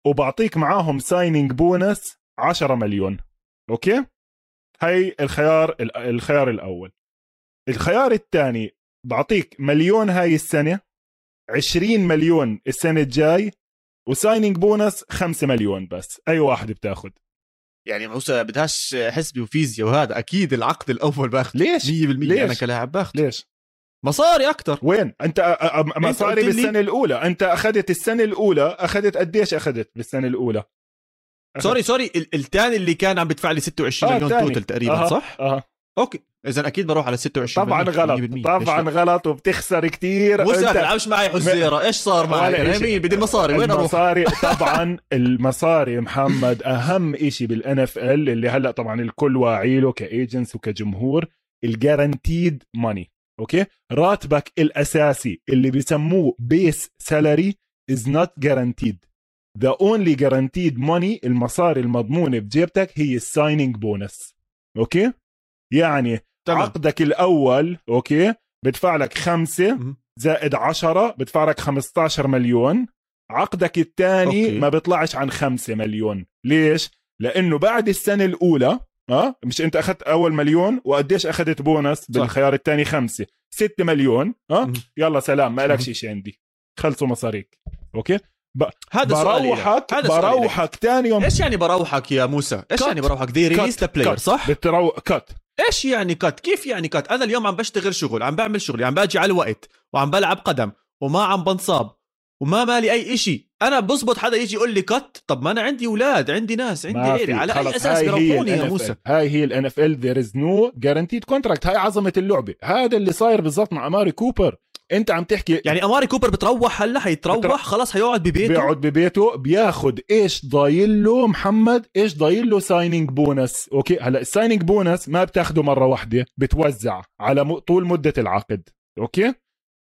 وبعطيك معاهم signing bonus 10 مليون. okay؟ هاي الخيار الخيار الأول. الخيار الثاني بعطيك مليون هاي السنة 20 مليون السنة الجاي و signing bonus 5 مليون بس. أي واحد بتاخذ يعني موسى بدهاش حسبي وفيزياء وهذا أكيد العقد الأول باخذ ليش؟ 100% ليش؟ أنا كلاعب باخذ ليش؟ مصاري أكثر وين؟ أنت مصاري بالسنة الأولى. أنت أخذت السنة الأولى أخذت قديش أخذت بالسنة الأولى؟ sorry sorry الثاني اللي كان عم بدفع لي 26 آه مليون total تقريبا آه صح؟ آه okay. اذا أكيد بروح على 26 طبعا غلط. طبعا غلط وبتخسر كثير موسى ما تلعبش معي حزيرة. إيش صار معي مين بدي مصاري. وين أروح؟ المصاري طبعا المصاري محمد أهم إشي بال NFL اللي هلأ طبعا الكل واعي له ك agents وكجمهور ال guaranteed money okay؟ راتبك الأساسي اللي بيسموه base salary is not guaranteed the only guaranteed money المصاري المضمونة بجيبتك هي ال signing bonus okay؟ يعني طبعا. عقدك الأول okay؟ بدفع لك خمسة زائد عشرة بدفع لك 15 مليون. عقدك الثاني ما بيطلعش عن خمسة مليون. ليش؟ لأنه بعد السنة الأولى آه؟ مش أنت أخذت أول مليون وقديش أخذت بونس بالخيار الثاني خمسة. ستة مليون آه؟ يلا سلام ما لكش شيء عندي. خلصوا مصاريك. okay؟ ب... هذا بروحك هذا بروحك ثاني يوم إيش يعني بروحك يا موسى؟ إيش يعني بروحك؟ they release the player صح؟ بتروح cut إيش يعني cut كيف يعني cut أنا اليوم عم بشتغل شغل عم بعمل شغلي عم باجي على الوقت وعم بلعب قدم وما عم بنصاب وما مالي أي إشي. أنا بزبط حدا يجي يقول لي cut طب ما أنا عندي أولاد عندي ناس عندي عيلة على أي أساس بيروحوني يا موسى؟ هاي هي ال NFL there is no guaranteed contract هاي عظمة اللعبة. هذا اللي صاير بالضبط مع اماري كوبر. انت عم تحكي يعني أماري كوبر بتروح هلأ حيتروح بتر... خلص حيقعد ببيته. بيقعد ببيته بياخد إيش ضايل له محمد إيش ضايل له signing bonus okay هلأ ال signing bonus ما بتاخده مرة واحدة بتوزع على. طول مدة العقد. okay؟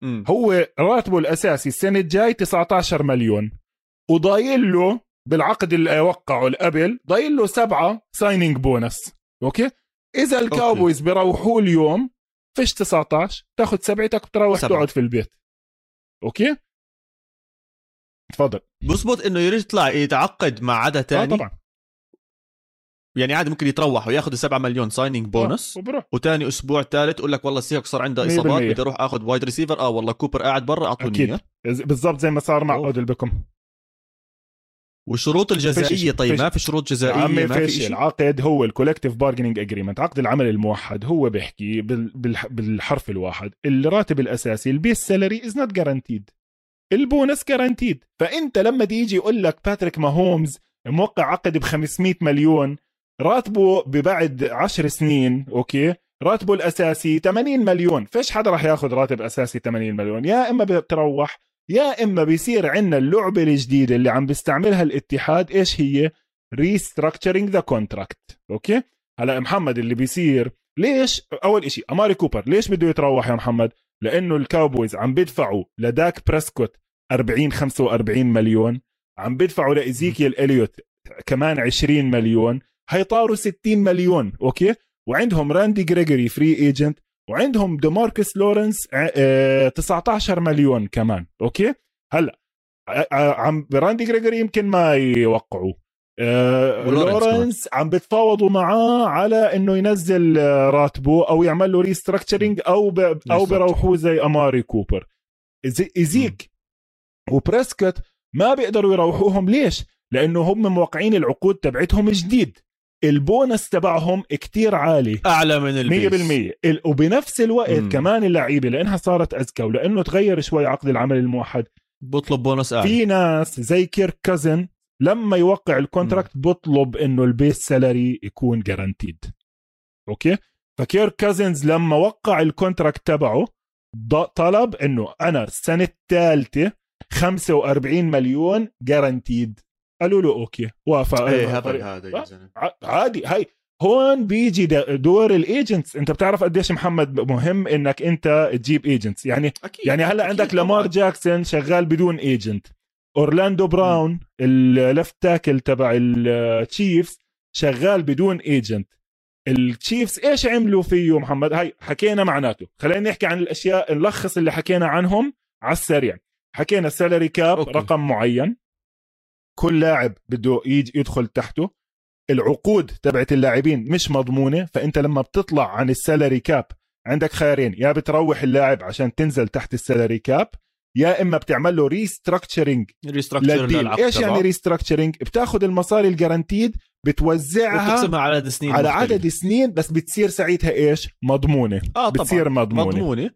م. هو راتبه الأساسي السنة الجاي 19 مليون. وضايل له بالعقد اللي وقعه قبل ضايل له سبعة signing bonus okay؟ إذا الكاوبويز بيروحوا اليوم فيش 19 تاخذ سبعتك بتروح تقعد في البيت. okay؟ تفضل. بزبط إنه يطلع يتعقد مع حدا تاني. آه طبعا. يعني عادي ممكن يتروح وياخذ 7 مليون signing bonus آه وتاني أسبوع ثالث يقول لك والله ال Seahawks صار عنده إصابات بدي أروح أخذ wide receiver آه والله كوبر قاعد برا اعطوني اياه بالضبط زي ما صار مع Odell Beckham والشروط الجزائية طيب. ما في شروط جزائية عمي ما في شيء العقد هو ال collective bargaining agreement عقد العمل الموحد هو بيحكي بالحرف الواحد. الراتب الأساسي ال base salary is not guaranteed ال bonus guaranteed فأنت لما تيجي يقول لك Patrick Mahomes موقع عقد ب 500 مليون راتبه ببعد 10 سنين أوكي؟ راتبه الأساسي 80 مليون. فيش حدا راح ياخذ راتب أساسي 80 مليون. يا إما بتروح يا إما بيصير عندنا اللعبة الجديدة اللي عم بيستعملها الاتحاد إيش هي؟ restructuring the contract أوكي؟ هلا محمد اللي بيصير ليش؟ أول إشي Amari Cooper ليش بده يتروح يا محمد؟ لأنه ال Cowboys عم بيدفعوا ل Dak Prescott 40 45 مليون عم بيدفعوا ل Ezekiel Elliott كمان 20 مليون هي طاروا 60 مليون أوكي؟ وعندهم Randy Gregory free agent وعندهم DeMarcus Lawrence 19 مليون كمان. أوكي؟ هلا عم ب Randy Gregory يمكن ما يوقعوا آه Lawrence عم بتفاوضوا معاه على إنه ينزل راتبه أو يعمل له restructuring أو ب... أو بيروحوه زي Amari Cooper. Ezekiel و Prescott ما بيقدروا يروحوهم. ليش؟ لأنه هم موقعين العقود تبعتهم جديد. البونس تبعهم كتير عالي. أعلى من ال base. 100% وبنفس الوقت مم. كمان اللعيبة لأنها صارت أذكى ولأنه تغير شوي عقد العمل الموحد. بطلب بونس أعلى. في ناس زي Kirk Cousins لما يوقع ال contract بطلب إنه ال base salary يكون guaranteed أوكي؟ ف Kirk Cousins لما وقع ال contract تبعه طلب إنه أنا السنة الثالثة 45 مليون guaranteed قالوا له أوكي. وافق إيه هبل هذا زلمه عادي هاي. هون بيجي دور ال agents أنت بتعرف قديش محمد مهم إنك أنت تجيب agents يعني أكيد يعني هلأ أكيد عندك Lamar. Jackson شغال بدون agent Orlando Brown ال left tackle تبع ال Chiefs شغال بدون agent ال Chiefs إيش عملوا فيه محمد؟ هاي حكينا معناته. خلينا نحكي عن الأشياء نلخص اللي حكينا عنهم على السريع. حكينا ال salary cap أوكي. رقم معين. كل لاعب بده يجي يدخل تحته. العقود تبعت اللاعبين مش مضمونة فأنت لما بتطلع عن ال salary cap عندك خيارين يا بتروح اللاعب عشان تنزل تحت ال salary cap يا إما بتعمل له restructuring restructure لل deal. للعقد إيش يعني. restructuring بتاخذ المصاري ال guaranteed بتوزعها وبتقسمها على عدد سنين على مختلفة. عدد سنين بس بتصير ساعتها إيش؟ مضمونة. آه طبعا. بتصير مضمونة, مضمونة.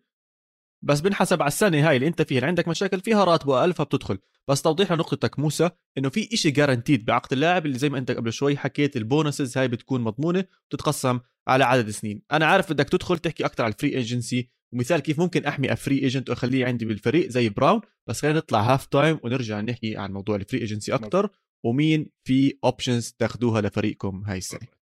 بس بنحسب على السنة هاي اللي انت فيها اللي عندك مشاكل فيها راتبه أقل فبتدخل. بس توضيح لنقطتك موسى إنه في إشي guaranteed بعقد اللاعب اللي زي ما انت قبل شوي حكيت ال bonuses هاي بتكون مضمونة وتتقسم على عدد سنين. أنا عارف بدك تدخل تحكي أكثر على ال free agency ومثال كيف ممكن أحمي a free agent وأخليه عندي بالفريق زي Brown بس خلينا نطلع halftime ونرجع نحكي عن موضوع ال free agency أكثر ومين في options تاخذوها لفريقكم هاي السنة.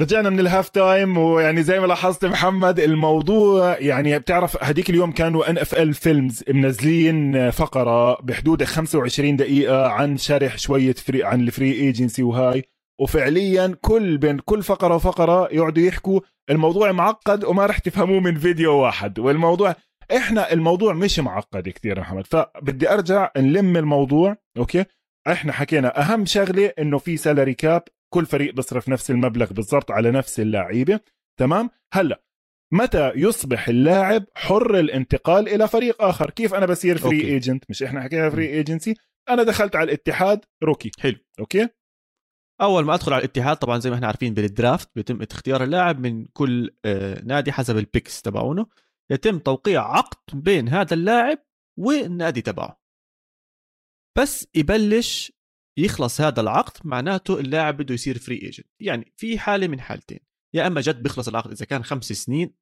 رجعنا من ال halftime ويعني زي ما لاحظت محمد الموضوع يعني بتعرف هديك اليوم كانوا NFL Films منزلين فقرة بحدود 25 دقيقة عن شرح شوية free عن ال free agency وهاي. وفعليا كل بين كل فقرة وفقرة يقعدوا يحكوا. الموضوع معقد وما رح تفهموه من فيديو واحد. والموضوع إحنا الموضوع مش معقد كثير محمد. فبدي أرجع نلم الموضوع أوكي؟ إحنا حكينا أهم شغلة إنه في salary cap كل فريق بيصرف نفس المبلغ بالضبط على نفس اللعيبة تمام؟ هلأ متى يصبح اللاعب حر الانتقال إلى فريق آخر؟ كيف أنا بصير free أوكي. agent مش إحنا حكينا free agency أنا دخلت على الاتحاد rookie حلو. أوكي؟ أول ما أدخل على الاتحاد طبعا زي ما إحنا عارفين بال draft بيتم اختيار اللاعب من كل آه، نادي حسب ال picks تبعونه. يتم توقيع عقد بين هذا اللاعب والنادي تبعه. بس يبلش يخلص هذا العقد معناته اللاعب بده يصير free agent يعني في حالة من حالتين. يا إما جد بيخلص العقد إذا كان خمس سنين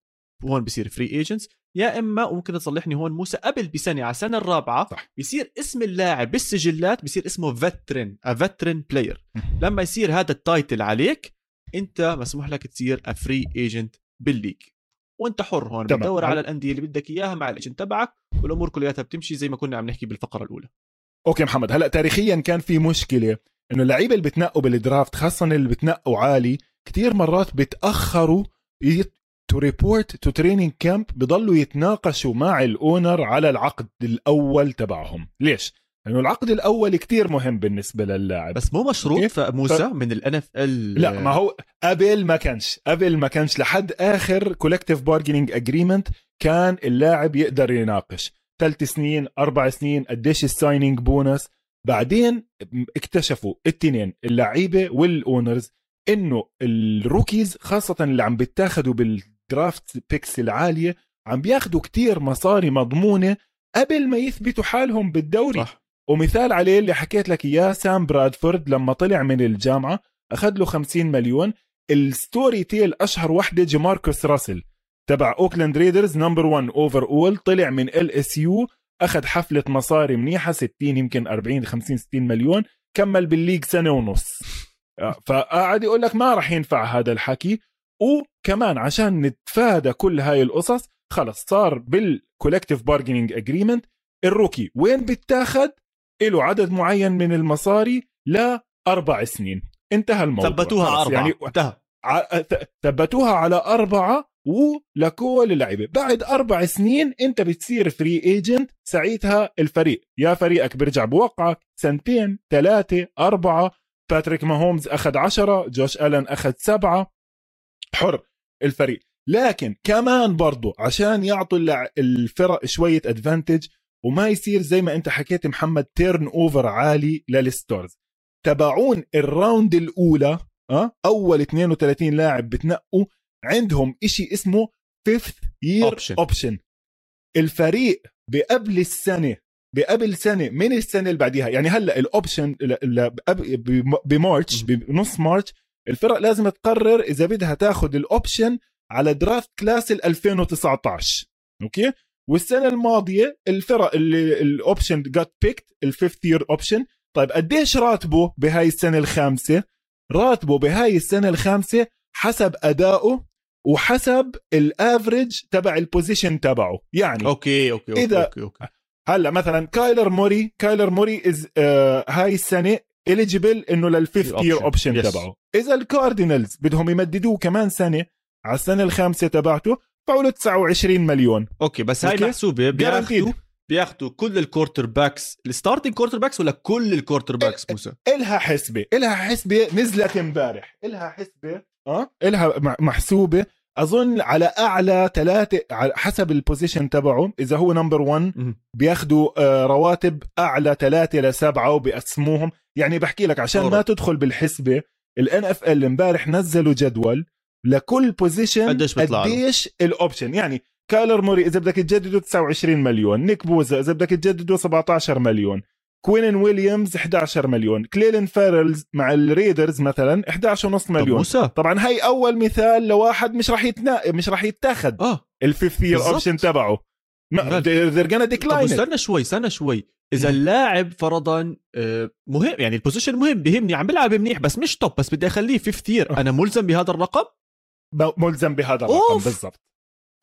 هون بصير free agents يا إما وممكن تصلحني هون موسى قبل بسنة على السنة الرابعة صح. بيصير اسم اللاعب بالسجلات بيصير اسمه veteran a veteran player لما يصير هذا ال title عليك أنت مسموح لك تصير free agent بال league. وأنت حر هون تمام. بتدور على الأندية اللي بدك إياها مع ال agent تبعك والأمور كلياتها بتمشي زي ما كنا عم نحكي بالفقرة الأولى. أوكي محمد هلأ تاريخيا كان في مشكلة إنه اللعيبة اللي بتنقوا بال draft خاصه اللي بتنقوا عالي كتير مرات بتأخروا to report to training camp بضلوا يتناقشوا مع ال owner على العقد الأول تبعهم. ليش؟ لأنه العقد الأول كتير مهم بالنسبة للاعب. بس مو مشروط؟ موسى من ال NFL لا ما هو قبل ما كانش قبل ما كانش لحد آخر collective bargaining agreement كان اللاعب يقدر يناقش. ثلاث سنين أربع سنين قديش ال signing bonus بعدين اكتشفوا التنين اللعيبة وال owners إنه ال rookies خاصة اللي عم بيتاخدوا بال draft picks العالية عم بياخدوا كتير مصاري مضمونة قبل ما يثبتوا حالهم بالدوري. صح. ومثال عليه اللي حكيت لك إياه Sam Bradford لما طلع من الجامعة أخذ له 50 مليون. ال story tale أشهر وحدة جماركوس راسل. تبع اوكلاند ريدرز number 1 overall طلع من LSU أخذ حفلة مصاري منيحة 60 يمكن 40 50 60 مليون كمل بال league سنة ونص. فقاعد يقول لك ما راح ينفع هذا الحكي. وكمان عشان نتفادى كل هاي القصص خلص صار بال collective bargaining agreement ال rookie وين بيتاخد؟ له عدد معين من المصاري لأربع سنين. انتهى الموضوع. ثبتوها أربعة. يعني انتهى. ثبتوها على أربعة ولكل اللعيبة بعد أربع سنين أنت بتصير free agent ساعتها الفريق. يا فريقك بيرجع بوقعك. سنتين ثلاثة أربعة. باتريك ماهومز أخذ عشرة جوش ألن أخذ سبعة. حر الفريق. لكن كمان برضو عشان يعطوا الفرق شوية advantage وما يصير زي ما أنت حكيت محمد turnover عالي لل stars تبعون ال round الأولى أه؟ أول 32 لاعب بتنقوا. عندهم إشي اسمه fifth year Option. option الفريق بقبل السنة بقبل سنه من السنة اللي بعديها؟ يعني هلأ ال option ل- ل- بقب- بم- بمارش بنص مارش الفرق لازم تقرر إذا بدها تاخذ ال option على draft class ال 2019 okay؟ والسنة الماضية الفرق اللي ال option got picked ال fifth year option طيب قديش راتبه بهاي السنة الخامسة؟ راتبه بهاي السنة الخامسة حسب أدائه وحسب ال average تبع ال position تبعه يعني okay okay okay إذا- okay, okay. هلأ مثلا كايلر موري كايلر موري is آه هاي السنة eligible إنه لل fifth. year option. تبعه إذا الكاردينالز بدهم يمددوه كمان سنة على السنة الخامسة تبعته فعلوا 29 مليون okay بس هاي okay. محسوبة بياخذوا. بياخذوا كل ال quarterbacks ال starting quarterbacks ولا كل ال quarterbacks موسى إلها حسبة إلها حسبة نزلت امبارح إلها حسبة آه إلها م- محسوبة أظن على أعلى ثلاثة على حسب ال position تبعه إذا هو number 1 مهم. بياخدوا آه، رواتب أعلى ثلاثة لسبعة وبيقسموهم يعني بحكي لك عشان ما. تدخل بالحسبة ال NFL امبارح نزلوا جدول لكل position قديش بيطلع؟ قديش ال option يعني كايلر موري إذا بدك تجدده 29 مليون نيك بوزا إذا بدك تجدده 17 مليون كوينن ويليامز 11 مليون. كليلن فيرلز مع الريدرز مثلا 11 ونص طب مليون. موسى. طبعا هاي أول مثال لواحد مش راح يتنا... مش راح يتاخذ آه. ال fifth year. option تبعه. طب decline it. استنى شوي استنى شوي. إذا. اللاعب فرضا آه، مهم يعني ال position مهم بيهمني عم بيلعب منيح بس مش top بس بدي أخليه fifth year آه. أنا ملزم بهذا الرقم؟ ملزم بهذا الرقم. بالضبط.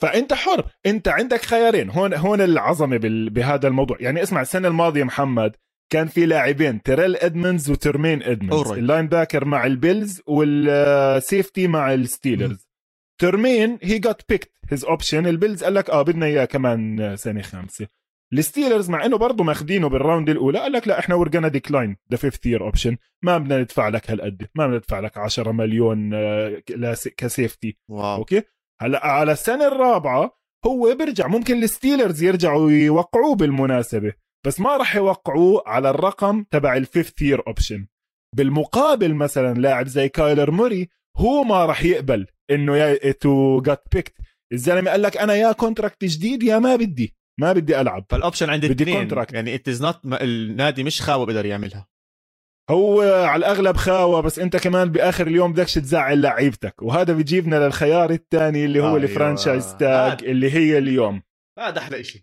فأنت حر أنت عندك خيارين. هون هون العظمة بال... بهذا الموضوع. يعني اسمع السنة الماضية محمد كان في لاعبين تيريل إدمنز وتريمين إدمنز. Alright. ال linebacker مع البيلز وال safety مع الستيلرز. تريمين he got picked his option البيلز قال لك آه بدنا إياه كمان سنه خامسة. الستيلرز مع إنه برضه ماخذينه بال round الأولى قال لك لا إحنا ورجنا decline the fifth year option ما بدنا ندفع لك هالقد. ما بدنا ندفع لك 10 مليون آه، ك safety wow. okay؟ هلأ على السنة الرابعة هو بيرجع. ممكن الستيلرز يرجعوا يوقعوه بالمناسبة. بس ما راح يوقعوه على الرقم تبع ال fifth year option بالمقابل مثلا لاعب زي كايلر موري هو ما راح يقبل إنه يا to get picked الزلمة قال لك أنا يا contract جديد يا ما بدي. ما بدي ألعب. فال option عند بدي الاثنين. contract. يعني it is not النادي مش خاوه بقدر يعملها. هو على الأغلب خاوه بس أنت كمان بآخر اليوم بدكش تزعل لعيبتك. وهذا بيجيبنا للخيار الثاني اللي هو أيوة. ال franchise tag هاد. اللي هي اليوم. هذا أحلى شيء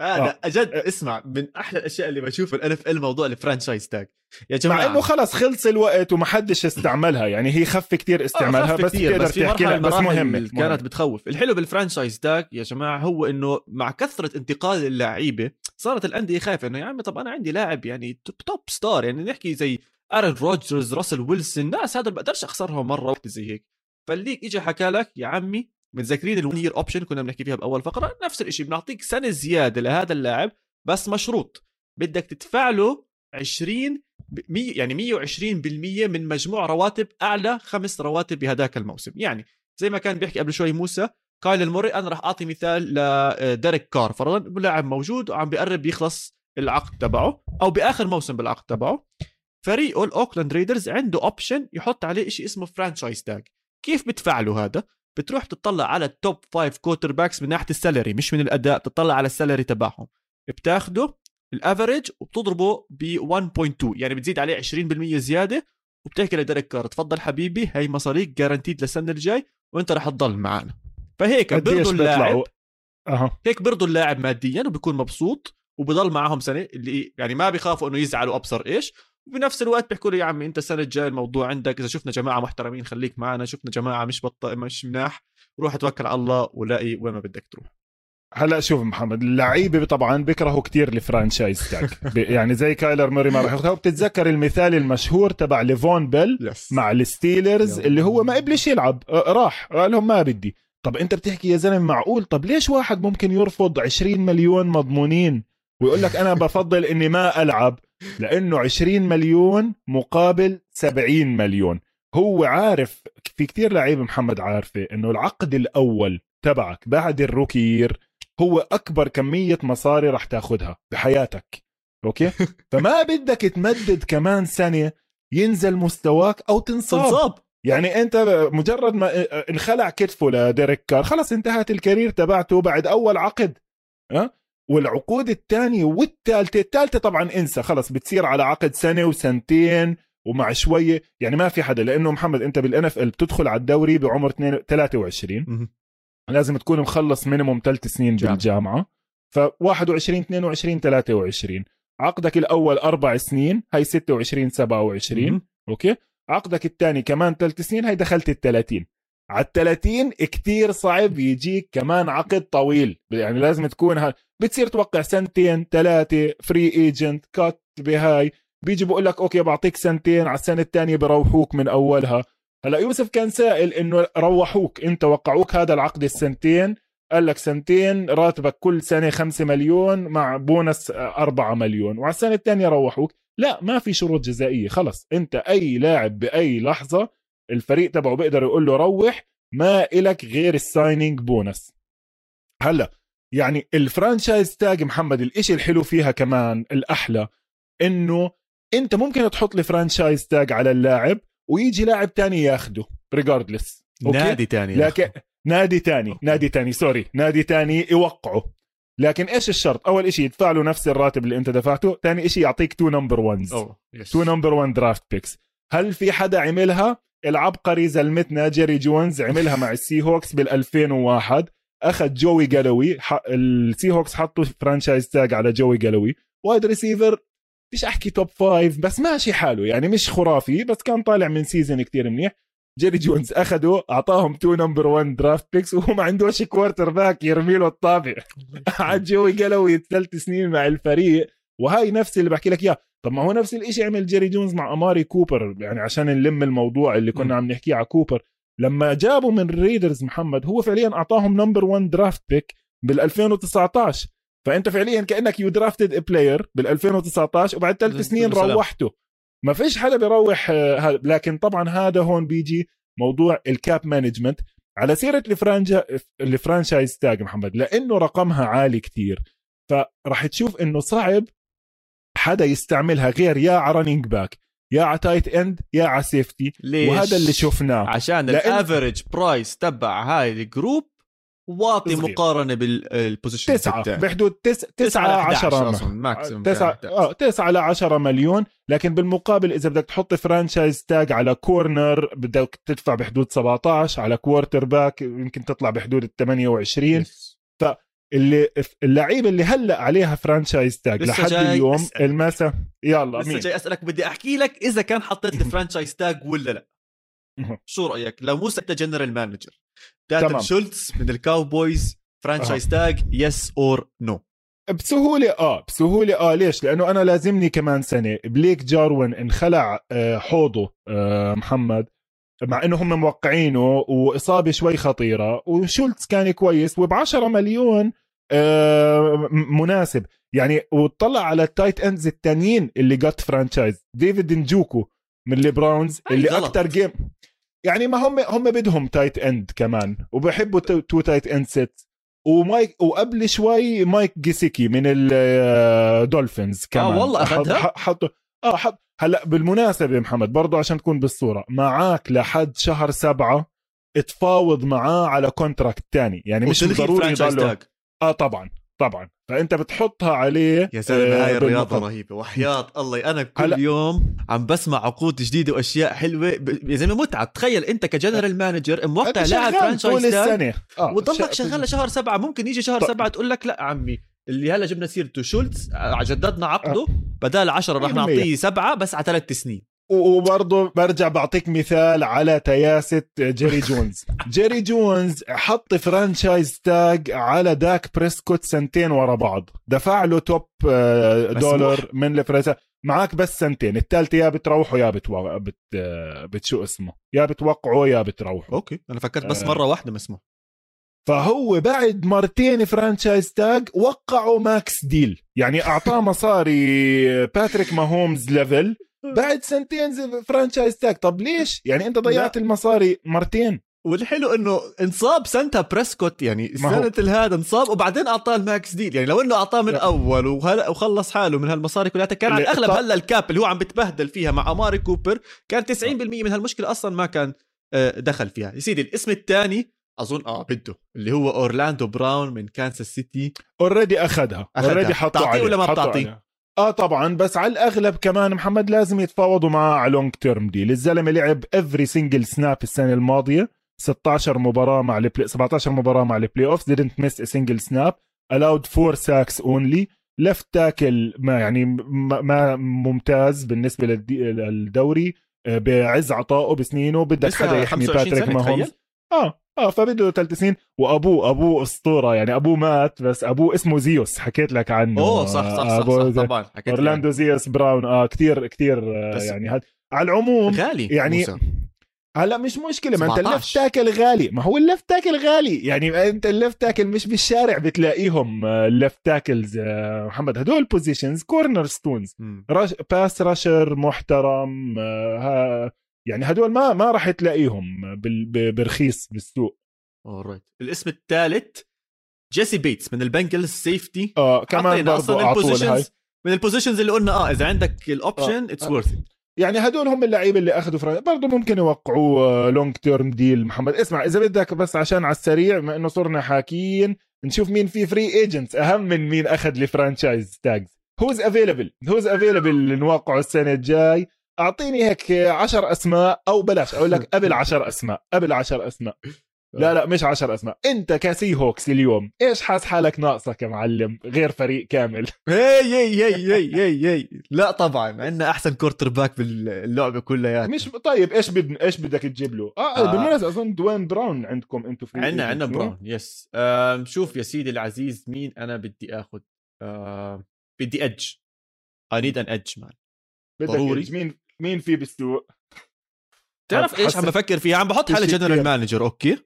هذا آه. جد اسمع من أحلى الأشياء اللي بشوفها ال NFL موضوع ال franchise tag يا جماعة. مع إنه خلص خلص الوقت وما حدش استعملها يعني هي خف كتير استعمالها آه، بس كتير، بس في تحكي بس مهمة كانت. بتخوف. الحلو بال franchise tag يا جماعة هو إنه مع كثرة انتقال اللعيبة صارت الأندية خايفة إنه يا عمي طب أنا عندي لاعب يعني top, top star يعني نحكي زي ارن روجرز راسل ويلسون ناس هذا بقدرش أخسرهم مرة واحدة زي هيك. فال league اجى حكى لك يا عمي متذكرين ال one year option كنا بنحكي فيها بأول فقرة؟ نفس الشيء بنعطيك سنة زيادة لهذا اللاعب بس مشروط. بدك تدفع له 20 ب- مية يعني 120% من مجموع رواتب أعلى خمس رواتب بهداك الموسم. يعني زي ما كان بيحكي قبل شوي موسى كايلر موري أنا راح أعطي مثال لديريك كار. فرضا لاعب موجود وعم بيقرب يخلص العقد تبعه أو بآخر موسم بالعقد تبعه فريقه الاوكلاند ريدرز عنده option يحط عليه شيء اسمه franchise tag كيف بتدفع له هذا؟ بتروح تطلع على ال top 5 quarterbacks من ناحية ال salary مش من الأداء بتطلع على ال salary تبعهم. بتاخده ال average وبتضربه ب 1.2 يعني بتزيد عليه 20% زيادة وبتحكي لديريك كار تفضل حبيبي هي مصاريك guaranteed للسنة الجاي وانت رح تضل معنا. فهيك بيرضوا اللاعب أها. هيك بيرضوا اللاعب ماديا وبيكون مبسوط وبضل معهم سنة اللي يعني ما بيخافوا إنه يزعلوا أبصر إيش وبنفس الوقت بيحكوا له يا عمي أنت السنة الجاية الموضوع عندك إذا شفنا جماعة محترمين خليك معنا شفنا جماعة مش بط... مش مناح روح توكل على الله ولاقي وين ما بدك تروح. هلأ شوف محمد اللعيبة طبعا بيكرهوا كتير ال franchise tag ب- يعني زي كايلر موري ما راح ياخذها. وبتتذكر المثال المشهور تبع ليفون بيل yes مع الستيلرز. اللي هو ما قبلش يلعب راح قال لهم ما بدي. طب أنت بتحكي يا زلمة معقول؟ طب ليش واحد ممكن يرفض 20 مليون مضمونين ويقول لك أنا بفضل إني ما ألعب؟ لأنه 20 مليون مقابل 70 مليون. هو عارف في كتير لعيبه محمد عارفه إنه العقد الأول تبعك بعد ال rookie هو أكبر كمية مصاري رح تاخدها بحياتك. أوكي؟ فما بدك تمدد كمان سنة ينزل مستواك أو تنصاب. تنصاب. يعني أنت مجرد ما انخلع كتفه لديريك كار خلص انتهت ال career تبعته بعد أول عقد. ها والعقود الثانية والثالثة الثالثة طبعا انسى خلص بتصير على عقد سنة وسنتين ومع شوية. يعني ما في حدا لأنه محمد أنت بال NFL بتدخل على الدوري بعمر 22 23 مهم. لازم تكون مخلص minimum ثلاث سنين جامعة. بالجامعة. ف 21 22 23 عقدك الأول أربع سنين هي 26 27 مهم. أوكي؟ عقدك الثاني كمان ثلاث سنين هي دخلت ال 30 على ال 30 كتير صعب يجيك كمان عقد طويل. يعني لازم تكون ها بتصير توقع سنتين ثلاثة free agent كات بهاي. بيجي بقول لك أوكي بعطيك سنتين على السنة الثانية بروحوك من أولها. هلا يوسف كان سائل إنه روحوك إنت وقعوك هذا العقد السنتين. قال لك سنتين راتبك كل سنة 5 مليون مع بونس 4 مليون. وعلى السنة الثانية روحوك. لا ما في شروط جزائية خلص. إنت أي لاعب بأي لحظة الفريق تبعه بيقدر يقول له روح ما إلك غير ال signing bonus هلا يعني ال franchise tag محمد الإشي الحلو فيها كمان الأحلى إنه أنت ممكن تحط لي franchise tag على اللاعب ويجي لاعب تاني ياخده regardless نادي تاني لكن نادي تاني نادي تاني سوري نادي تاني يوقعه. لكن إيش الشرط؟ أول إشي يدفع له نفس الراتب اللي أنت دفعته ثاني إشي يعطيك two number ones أوه. yes. two number 1 draft picks هل في حدا عملها؟ العبقري زلمتنا جيري جونز عملها مع السي هوكس بال 2001 أخذ جوي جالوي السي هوكس حطوا franchise tag على جوي جالوي. wide receiver مش أحكي top five بس ماشي حاله. يعني مش خرافي بس كان طالع من season كتير منيح. جيري جونز أخذوا أعطاهم two number 1 draft picks وهو ما عندوش quarterback يرمي له الطابة. قعد جوي جالوي ثلاث سنين مع الفريق. وهاي نفس اللي بحكي لك إياه. طب ما هو نفس الإشي عمل جيري جونز مع أماري كوبر. يعني عشان نلم الموضوع اللي. كنا عم نحكيه على كوبر. لما جابوا من الريدرز محمد هو فعليا أعطاهم number 1 draft pick بال 2019 فأنت فعليا كأنك you drafted player بال 2019 وبعد ثلاث سنين. روحته. ما فيش حدا بيروح آه، لكن طبعا هذا هون بيجي موضوع ال cap management على سيرة الفرانجا ال franchise tag محمد لأنه رقمها عالي كتير. فراح تشوف إنه صعب حدا يستعملها غير يا على running back يا على tight end يا على safety ليش؟ وهذا اللي شفناه. عشان ال average price تبع هاي ال group واطي صغير. مقارنة بال position تسعة. بحدود تس... تسعة عشرة أصلا maximum تسعة آه تسعة ل 10 مليون. لكن بالمقابل إذا بدك تحط franchise tag على corner بدك تدفع بحدود 17 على quarterback يمكن تطلع بحدود ال 28 اللي اللعيبة اللي هلأ عليها franchise tag لحد اليوم أسألك. المسا يلا لسه مين جاي أسألك بدي أحكي لك إذا كان حطيت ال franchise tag ولا لا. شو رأيك؟ لو موسى انت general manager دالتن. شولتز من الكاوبويز franchise tag yes or no بسهولة آه بسهولة آه ليش؟ لأنه أنا لازمني كمان سنة. بليك جاروين انخلع آه، حوضه آه، محمد. مع إنه هم موقعينه وإصابة شوي خطيرة وشولتز كان كويس وب10 مليون آه، مناسب. يعني وطلع على ال tight ends التانيين اللي جت franchise ديفيد نجوكو من البراونز هاي اللي. أكثر game يعني ما هم هم بدهم tight end كمان وبحبوا two, tight end set ومايك وقبل شوي مايك جيسيكي من الدولفينز كمان آه، والله أخدها؟ حط- حطوا آه حط. هلا بالمناسبة محمد برضو عشان تكون بالصورة معاك لحد شهر سبعة تفاوض معاه على contract تاني. يعني مش ضروري tag آه طبعا طبعا. فأنت بتحطها عليه يا زلمه آه، هاي الرياضة. رهيبة. وحياة الله أنا كل هلا- يوم عم بسمع عقود جديدة وأشياء حلوة. ب- يا زلمة متعة. تخيل أنت ك general manager موقع أنت لاعب franchise طول السنة. آه. وضلك شغال لشهر سبعة. ممكن يجي شهر طب- سبعة تقول لك لا عمي. اللي هلا جبنا سيرته شولتز جددنا عقده. آه. بدال عشرة رح 100%. نعطيه سبعة بس على ثلاث سنين. وبرضه برجع بعطيك مثال على تياسة جيري جونز. جيري جونز حط franchise tag على داك بريسكوت سنتين ورا بعض. دفع له top آه، دولار من الفرنسا. معك بس سنتين. الثالثة يا بتروحوا يا بتو... بت... آه، بتشو اسمه. يا بتوقعوا يا بتروحوا أوكي. أنا فكرت بس آه. مرة واحدة مسموح فهو بعد مرتين franchise tag وقعوا max deal يعني أعطاه مصاري باتريك ماهومز level بعد سنتين franchise tag طب ليش؟ يعني أنت ضيعت لا. المصاري مرتين. والحلو إنه انصاب سنتها بريسكوت يعني سنة هذا انصاب وبعدين أعطاه ال max deal يعني لو إنه أعطاه من. أول وخلص حاله من هالمصاري كلها كان على الاغلب هلا ال cap اللي هو عم بتبهدل فيها مع أماري كوبر كان 90% من هالمشكلة أصلا ما كان آه، دخل فيها. يا سيدي الاسم الثاني أظن آه. بده. اللي هو أورلاندو براون من كانساس سيتي. already أخذها. أخدها. already حطوا بتعطيه عليه ولا ما بتعطيه؟ آه طبعا. بس على الأغلب كمان محمد لازم يتفاوضوا معاه على long term deal الزلمة لعب every single snap السنة الماضية. 16 مباراة مع ال play 17 مباراة مع ال playoff didn't miss a single snap. Allowed four sacks only left tackle ما يعني ما ممتاز بالنسبة للدوري. آه، بعز عطائه بسنينه. بدك حدا يحمي باتريك ماهومز آه. آه فبده ثلاث سنين وأبوه أبوه أسطورة يعني أبوه مات بس أبوه اسمه زيوس حكيت لك عنه. أوه صح صح صح, صح, صح طبعا حكيت أورلاندو زيوس براون. آه كثير كثير آه يعني هذا على العموم غالي يعني موسى. هلا مش مشكلة ما أنت ال left tackle غالي. ما هو ال left tackle غالي. يعني أنت ال left tackle مش بالشارع بتلاقيهم ال left tackles محمد. هدول positions cornerstones rush pass rusher محترم آه، يعني هدول ما ما راح تلاقيهم برخيص بالسوق. alright الاسم الثالث جيسي بيتس من البنجلز safety آه كمان برضه من ال positions اللي قلنا آه إذا عندك ال option it's worth يعني هدول هم اللعيبة اللي أخذوا franchise برضه ممكن يوقعوا long term deal محمد. اسمع إذا بدك بس عشان على السريع ما إنه صرنا حاكيين نشوف مين في free agents أهم من مين أخذ ال franchise tags who's available who's available نوقعه السنة الجاي؟ أعطيني هيك عشر أسماء أو بلاش. أقول لك قبل عشر أسماء قبل عشر أسماء. لا لا مش عشر أسماء. أنت ك Seahawks اليوم. إيش حاس حالك ناقصك يا معلم؟ غير فريق كامل. هي هي هي هي هي هي. لا طبعا عندنا أحسن quarterback باللعبة كلها مش طيب إيش بد إيش بدك تجيب له؟ آه, آه. بالمناسبة أظن دوين براون عندكم أنتم في عندنا عندنا براون yes آه شوف يا سيدي العزيز مين أنا بدي آخذ؟ آه بدي edge I need an edge man ضروري. مين؟ مين في بالسوق تعرف إيش عم بفكر فيها عم بحط حالي general manager okay؟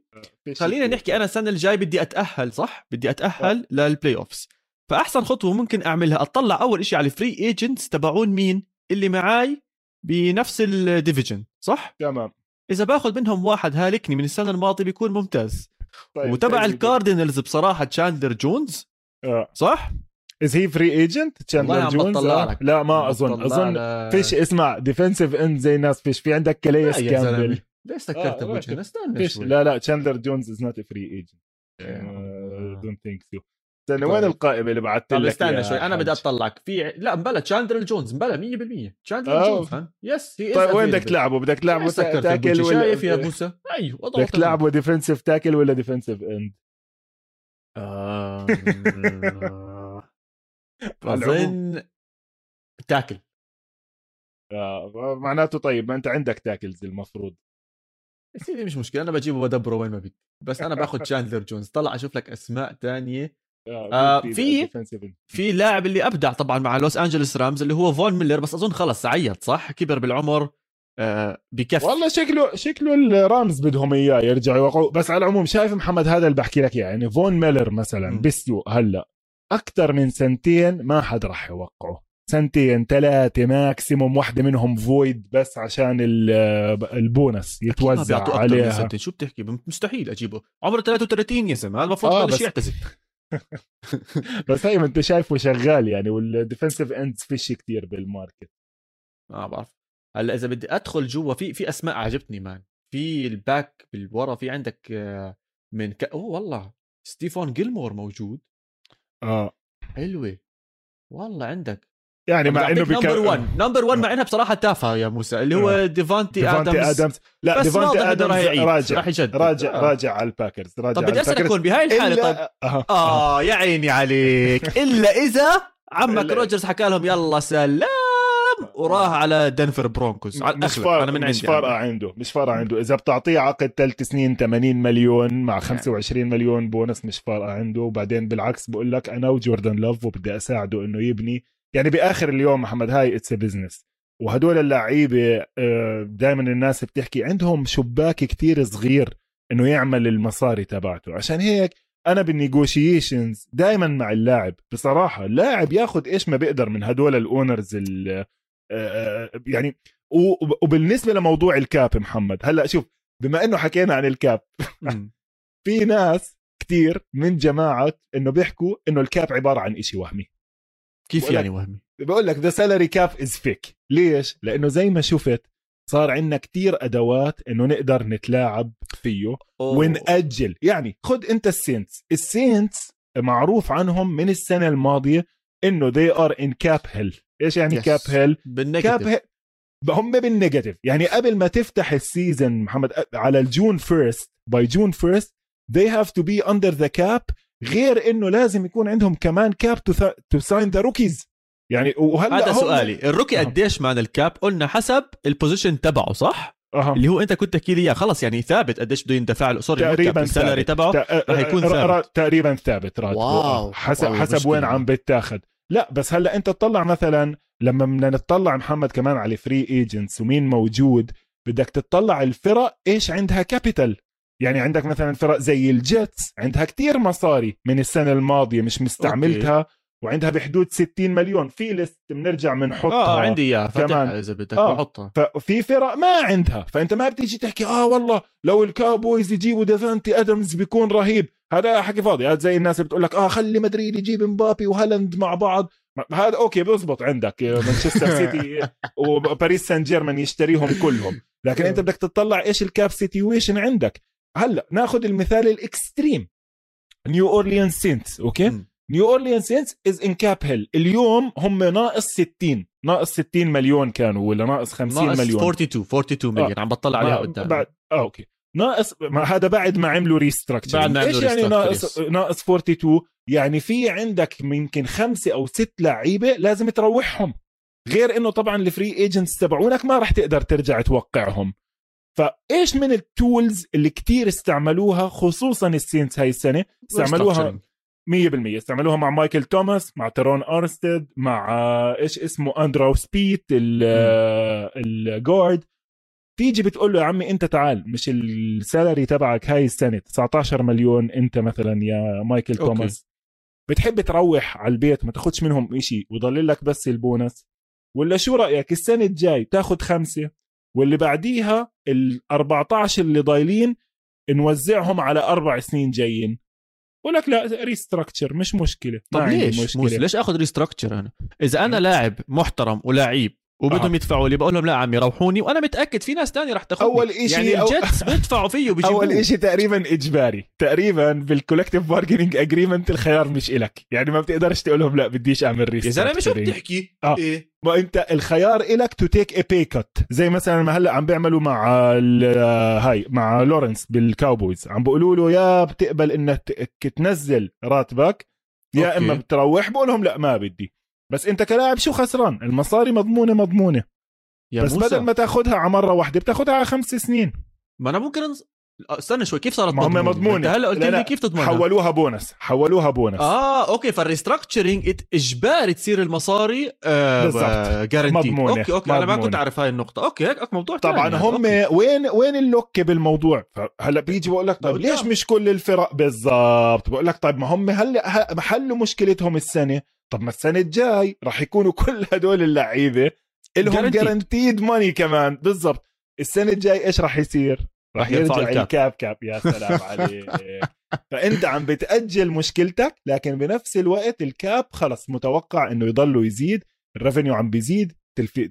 خلينا نحكي أنا السنة الجاي بدي أتأهل صح؟ بدي أتأهل آه. لل playoffs فأحسن خطوة ممكن أعملها أطلع أول شيء على ال free agents تبعون مين؟ اللي معاي بنفس ال division صح؟ تمام. إذا باخذ منهم واحد هالكني من السنة الماضية بيكون ممتاز. طيب وتبع الكاردينالز بصراحة تشاندلر جونز آه. صح؟ is he free agent تشاندلر جونز آه. لا ما أظن. أظن فيش اسمع defensive end زي الناس فيش. في عندك كاليس كامبل ليش سكرت أبو آه استنى شوي. لا لا تشاندلر جونز is not free agent don't think so استنى وين طيب. القائمه اللي بعثت لك استنى شوي. أنا بدي أطلعك. في لا مبلا تشاندلر جونز مبلا 100% تشاندلر جونز yes هي طيب وين بدك تلعبه؟ بدك تلعبه tackle ولا شايف يا موسى أيوه بدك تلعبه defensive tackle ولا defensive end اظن tackle. آه معناته طيب ما أنت عندك tackles المفروض. يا سيدي مش مشكلة أنا بجيبه وادبره وين ما بدي بس أنا باخذ شاندلر جونز طلع أشوف لك أسماء تانية. آه, آه، في في لاعب اللي أبدع طبعا مع لوس انجلوس رامز اللي هو فون ميلر بس أظن خلص عيط صح؟ كبر بالعمر آه بكفي والله شكله شكله الرامز بدهم إياه يرجعوا يوقعوا. بس على العموم شايف محمد هذا اللي بحكي لك يعني فون ميلر مثلا بالسوق هلأ. أكثر من سنتين ما حد راح يوقعه. سنتين ثلاثة maximum واحدة منهم void بس عشان البونس يتوزع عليها. سنتين. شو بتحكي؟ مستحيل أجيبه. عمره 33 يا زلمة المفروض آه بس يعتزل. بس هي ما أنت شايفه شغال يعني وال defensive ends فيش كثير بال market ما بعرف. هلأ إذا بدي أدخل جوا في في أسماء عجبتني مان في الباك بالورا في عندك آه، من ك... أوه والله. ستيفون جيلمور موجود. آه. حلوة. والله عندك. يعني مع إنه نمبر 1 نمبر 1 مع إنها بصراحة تافهة يا موسى. اللي هو ديفانتي, ديفانتي ادمز, أدمز. لا ديفانتي ادمز راجع راح يجدد. راجع آه. راجع على الباكرز راجع طب بدي أسألك هون بهاي الحالة طيب. آه. آه يا عيني عليك. إلا إذا عمك روجرز حكى لهم يلا سلام. وراح على دنفر برونكوز. على مش فارقة أنا من عندي مش فارقه عنده مش فارقة عنده. إذا بتعطيه عقد ثلاث سنين 80 مليون مع 25 يعني. مليون بونس مش فارقة عنده. وبعدين بالعكس بقول لك أنا وجوردن لوف وبدي أساعده إنه يبني. يعني بآخر اليوم محمد هاي it's business وهدول اللعيبة آه، دائما الناس بتحكي عندهم شباك كتير صغير إنه يعمل المصاري تبعته. عشان هيك أنا بال negotiations دائما مع اللاعب. بصراحة اللاعب ياخذ إيش ما بيقدر من هدول ال owners آه، يعني وبالنسبة لموضوع ال cap محمد هلأ شوف بما إنه حكينا عن ال cap في ناس كتير من جماعة إنه بيحكوا إنه ال cap عبارة عن إشي وهمي. كيف يعني وهمي؟ بقول لك the salary cap is fake ليش؟ لأنه زي ما شفت صار عندنا كتير أدوات إنه نقدر نتلاعب فيه أوه. ونأجل. يعني خد أنت السينتس. السينتس معروف عنهم من السنة الماضية إنه they are in cap hell. إيش يعني yes. cap hell cap hell هم بال negative يعني قبل ما تفتح ال season محمد على ال June first by June first they have to be under the cap غير إنه لازم يكون عندهم كمان cap to sign the rookies يعني وهلأ هذا سؤالي ال rookie أه. قديش مان ال cap قلنا حسب ال position تبعه صح أها. اللي هو أنت كنت تحكي لي إياه خلص يعني ثابت قديش بده يندفع له sorry تقريبا ال salary. تبعه رح يكون ثابت. تقريبا ثابت راتبه wow. حسب wow، حسب. وين عم بتاخد لا بس هلأ أنت تطلع مثلا لما بدنا نطلع محمد كمان على free agents ومين موجود بدك تطلع الفرق إيش عندها capital يعني عندك مثلا فرق زي الجيتس عندها كتير مصاري من السنة الماضية مش مستعملتها وعندها بحدود 60 مليون. في list بنرجع بنحطها آه عندي إياها كمان. إذا بدك آه. بحطها. ففي فرق ما عندها. فأنت ما بتيجي تحكي آه والله لو الكاوبويز يجيبوا دافانتي ادمز بيكون رهيب. هذا حكي فاضي. هذا زي الناس اللي بتقول لك آه خلي مدريد يجيب مبابي وهالاند مع بعض. هذا okay بيزبط عندك. مانشستر سيتي وباريس سان جيرمان يشتريهم كلهم. لكن أنت بدك تطلع إيش ال cap situation عندك. هلأ ناخذ المثال ال extreme. نيو اورليان سينتس okay. نيو اورليان سينتس is in cap hell اليوم هم ناقص 60 ناقص 60 مليون كانوا ولا ناقص 50 ناقص مليون. 42 42 مليون عم بطلع عليها ما- قدام. بعد آه okay. ناقص ما هذا بعد ما عملوا restructure بعد ما إيش عملوا يعني restructure، ناقص. ناقص 42 يعني في عندك يمكن خمسه أو ست لعيبة لازم تروحهم. غير إنه طبعا ال free agents تبعونك ما راح تقدر ترجع توقعهم. فإيش من ال tools اللي كتير استعملوها خصوصا السينتس هاي السنة؟ استعملوها 100% استعملوها مع مايكل توماس مع تيرون أرمستد مع إيش اسمه أندرو سبيت ال- ال guard تيجي بتقول له يا عمي انت تعال مش ال salary تبعك هاي السنة 19 مليون انت مثلا يا مايكل okay. توماس. بتحب تروح على البيت ما تاخدش منهم إشي وضل لك بس البونس. ولا شو رأيك السنة الجاي تاخد خمسة واللي بعديها ال 14 اللي ضايلين نوزعهم على أربع سنين جايين. بقول لك لا restructure مش مشكلة. طب ليش؟ موسى ليش أخذ restructure أنا؟ إذا أنا لاعب محترم ولاعيب وبدهم آه. يدفعوا لي. بقول لهم لا عمي روحوني. وأنا متأكد في ناس تانية رح تاخذني. أول إشي يعني أو- الجيتس بيدفعوا فيه وبيجيبوه. أول إشي تقريبا إجباري. تقريبا بال collective bargaining agreement الخيار مش إلك. يعني ما بتقدرش تقول لهم لا بديش أعمل يا زلمة شو restructuring. بتحكي؟ آه. إيه. ما أنت الخيار إلك to take a pay cut زي مثلا ما هلأ عم بيعملوا مع ال- هاي مع لورنس بالكاوبويز عم بيقولوا له يا بتقبل إنك تنزل راتبك يا okay. إما بتروح. بقول لهم لا ما بدي. بس انت كلاعب شو خسران؟ المصاري مضمونة مضمونة. يا بس موسى. بدل ما تاخذها على مرة واحدة بتاخذها على خمس سنين. ما أنا ممكن. استنى شوي كيف صارت ما هم مضمونة. انت هلا قلت لي كيف تضمنها حولوها بونس حولوها بونس آه okay فال restructuring إجباري تصير المصاري آه بالضبط. مضمونة. okay okay أنا ما كنت مضمونة. اعرف هاي النقطة okay هيك موضوع طبعا. هم okay. وين وين ال look بالموضوع هلا بيجي بقول لك طيب. ليش مش كل الفرق بالضبط بقول لك طيب ما هم هلا حلوا مشكلتهم السنة طب ما السنة الجاي راح يكونوا كل هدول اللعيبة لهم Guaranteed. guaranteed money كمان بالضبط السنة الجاي إيش راح يصير راح يرجع ال cap. ال cap cap. يا سلام عليك. فأنت عم بتأجل مشكلتك لكن بنفس الوقت ال cap خلص متوقع إنه يضله يزيد ال revenue عم بيزيد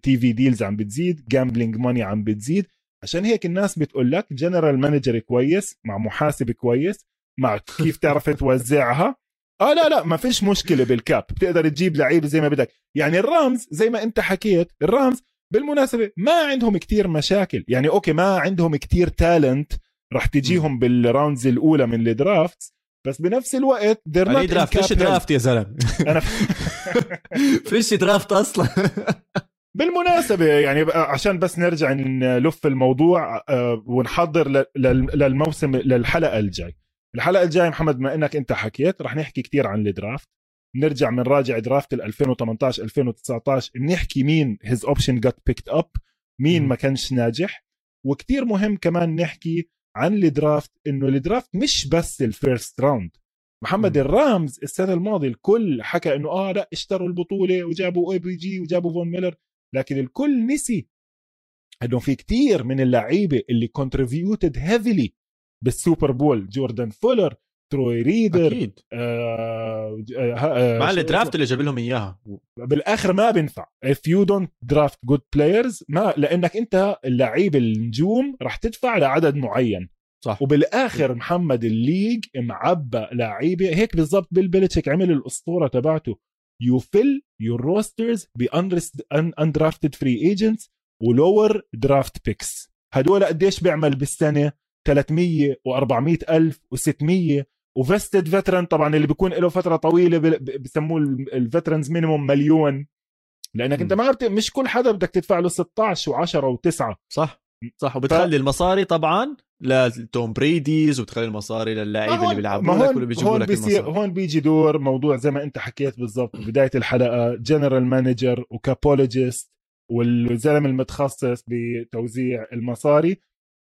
TV deals عم بتزيد gambling money عم بتزيد. عشان هيك الناس بتقول لك general manager كويس مع محاسب كويس مع كيف تعرف توزعها. آه لا لا ما فيش مشكلة بال cap. بتقدر تجيب لعيب زي ما بدك. يعني الرامز زي ما أنت حكيت الرامز بالمناسبة ما عندهم كتير مشاكل. يعني okay ما عندهم كتير talent راح تجيهم بال rounds الأولى من ال draft بس بنفس الوقت they're not draft فيش. draft يا زلمة. أنا فيش draft أصلا. بالمناسبة يعني عشان بس نرجع نلف الموضوع آه، ونحضر للموسم للحلقة الجاي. الحلقة الجاي محمد ما إنك أنت حكيت رح نحكي كتير عن ال draft نرجع بنراجع draft ال 2018 2019 بنحكي مين his option get picked up مين. ما كانش ناجح وكتير مهم كمان نحكي عن ال draft إنه ال draft مش بس ال first round محمد مم. الرامز السنة الماضية الكل حكى إنه آه لأ اشتروا البطولة وجابوا أو بي جي وجابوا فون ميلر لكن الكل نسي إنه في كتير من اللعيبة اللي contributed heavily بالسوبر بول جوردان فولر تروي ريدر أكيد. آه آه آه مع ال draft اللي جاب لهم إياها. بالآخر ما بينفع. If you don't draft good players ما لأنك أنت اللعيب النجوم راح تدفع لعدد معين. صح. وبالآخر محمد ال league معبى لعيبة هيك بالضبط بيل بيلتشيك عمل الأسطورة تبعته. you fill your rosters ب undrafted free agents و lower draft picks هدول قديش بيعمل بالسنة؟ 300 و400 ألف و600 و vested veteran طبعا اللي بيكون له فترة طويلة بسموه ال veterans minimum مليون. لأنك م. انت ما بت... مش كل حدا بدك تدفع له 16 و10 و9 صح. صح. وبتخلي ف... المصاري طبعا لتوم بريديز وبتخلي المصاري للعيبه اللي بيلعبوا لك واللي بيجيبوا لك بيصير هون بيجي دور موضوع زي ما أنت حكيت بالضبط بداية الحلقة general manager و capologist والزلمة المتخصص بتوزيع المصاري.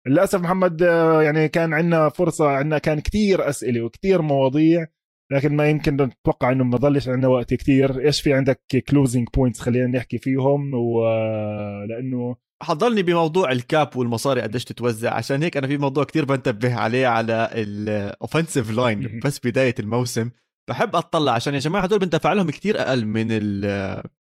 للأسف محمد آه، يعني كان عندنا فرصة عندنا كان كتير أسئلة وكتير مواضيع لكن ما يمكن نتوقع إنه ما ضلش عندنا وقت كتير. إيش في عندك closing points خلينا نحكي فيهم؟ ولأنه حضرني بموضوع ال cap والمصاري قديش تتوزع. عشان هيك أنا في موضوع كتير بنتبه عليه على ال offensive line بس بداية الموسم. بحب أطلع عشان يا جماعة هدول بندفع لهم كتير أقل من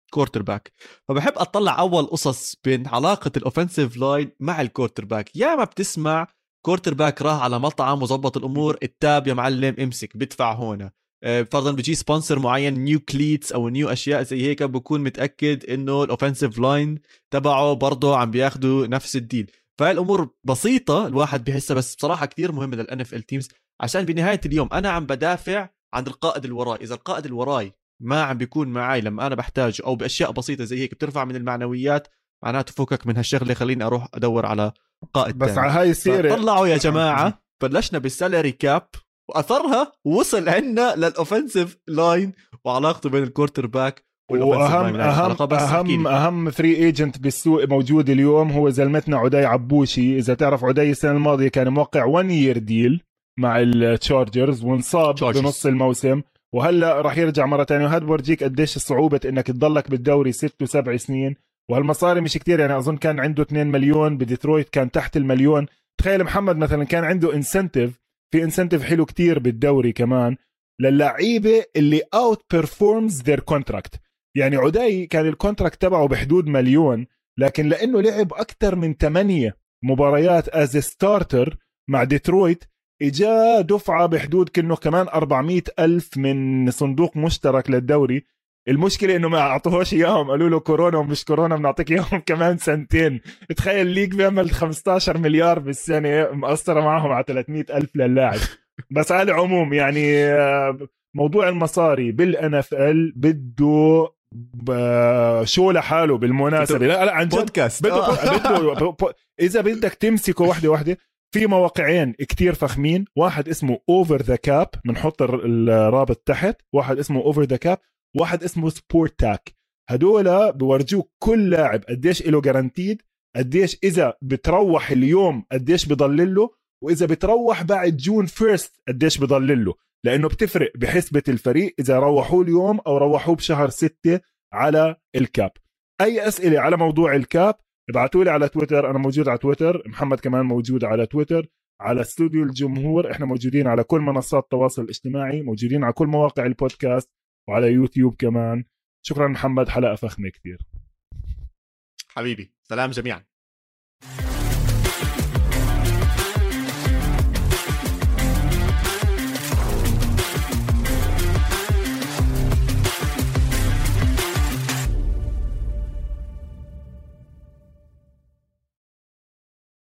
ال quarterback فبحب أطلع أول قصص بين علاقة ال offensive line مع ال quarterback يا ما بتسمع quarterback راح على مطعم وظبط الأمور ال tab يا معلم امسك بدفع هون. آه، فرضا بيجي sponsor معين new cleats أو new أشياء زي هيك بكون متأكد إنه ال offensive line تبعه برضه عم بياخذوا نفس ال deal. فالامور بسيطة الواحد بحسها بس بصراحة كثير مهمة لل NFL teams عشان بنهاية اليوم أنا عم بدافع عن القائد الوراي إذا القائد الوراي ما عم بيكون معي لما أنا بحتاجه أو بأشياء بسيطة زي هيك بترفع من المعنويات معناته فكك من هالشغلة خليني أروح أدور على قائد بس على هاي السيرة. طلعوا يا جماعة بلشنا بال salary cap وأثرها وصل عندنا لل offensive line وعلاقته بين ال quarterback واهم اهم اهم أهم free agent بالسوق موجود اليوم هو زلمتنا عدي عبوشي. إذا تعرف عدي السنة الماضية كان موقع 1 year deal مع التشارجرز وانصاب بنص الموسم. وهلا راح يرجع مرة ثانية وهذا بورجيك قديش صعوبة إنك تضلك بالدوري ست وسبع سنين. وهالمصاري مش كتير يعني أظن كان عنده 2 مليون بديترويت كان تحت المليون. تخيل محمد مثلا كان عنده incentive في incentive حلو كتير بالدوري كمان للعيبة اللي outperforms their contract يعني عدي كان ال contract تبعه بحدود مليون لكن لأنه لعب أكثر من ثمانية مباريات as starter مع ديترويت إجا دفعة بحدود كأنه كمان 400 ألف من صندوق مشترك للدوري. المشكلة إنه ما أعطوهوش إياهم. قالوا له كورونا ومش كورونا بنعطيك إياهم كمان سنتين. تخيل league بيعمل 15 مليار بالسنة مقصرة معهم على 300 ألف للاعب. بس على العموم يعني آه، موضوع المصاري بال NFL بده show لحاله بالمناسبة. لا لا عن جد. بودكاست. بده, آه. بده إذا بدك تمسكه وحدة وحدة في مواقعين كتير فخمين. واحد اسمه Over The Cap بنحط الرابط تحت. واحد اسمه Over The Cap واحد اسمه Spotrac هدول بورجوك كل لاعب قديش له guaranteed قديش إذا بتروح اليوم قديش بضل له وإذا بتروح بعد June first قديش بضل له. لأنه بتفرق بحسبة الفريق إذا روحوه اليوم أو روحوه بشهر ستة على ال cap. أي أسئلة على موضوع ال cap ابعتوا لي على تويتر أنا موجود على تويتر محمد كمان موجود على تويتر على استوديو الجمهور إحنا موجودين على كل منصات التواصل الاجتماعي موجودين على كل مواقع البودكاست وعلى يوتيوب كمان. شكرا محمد حلقة فخمة كثير حبيبي سلام جميعا.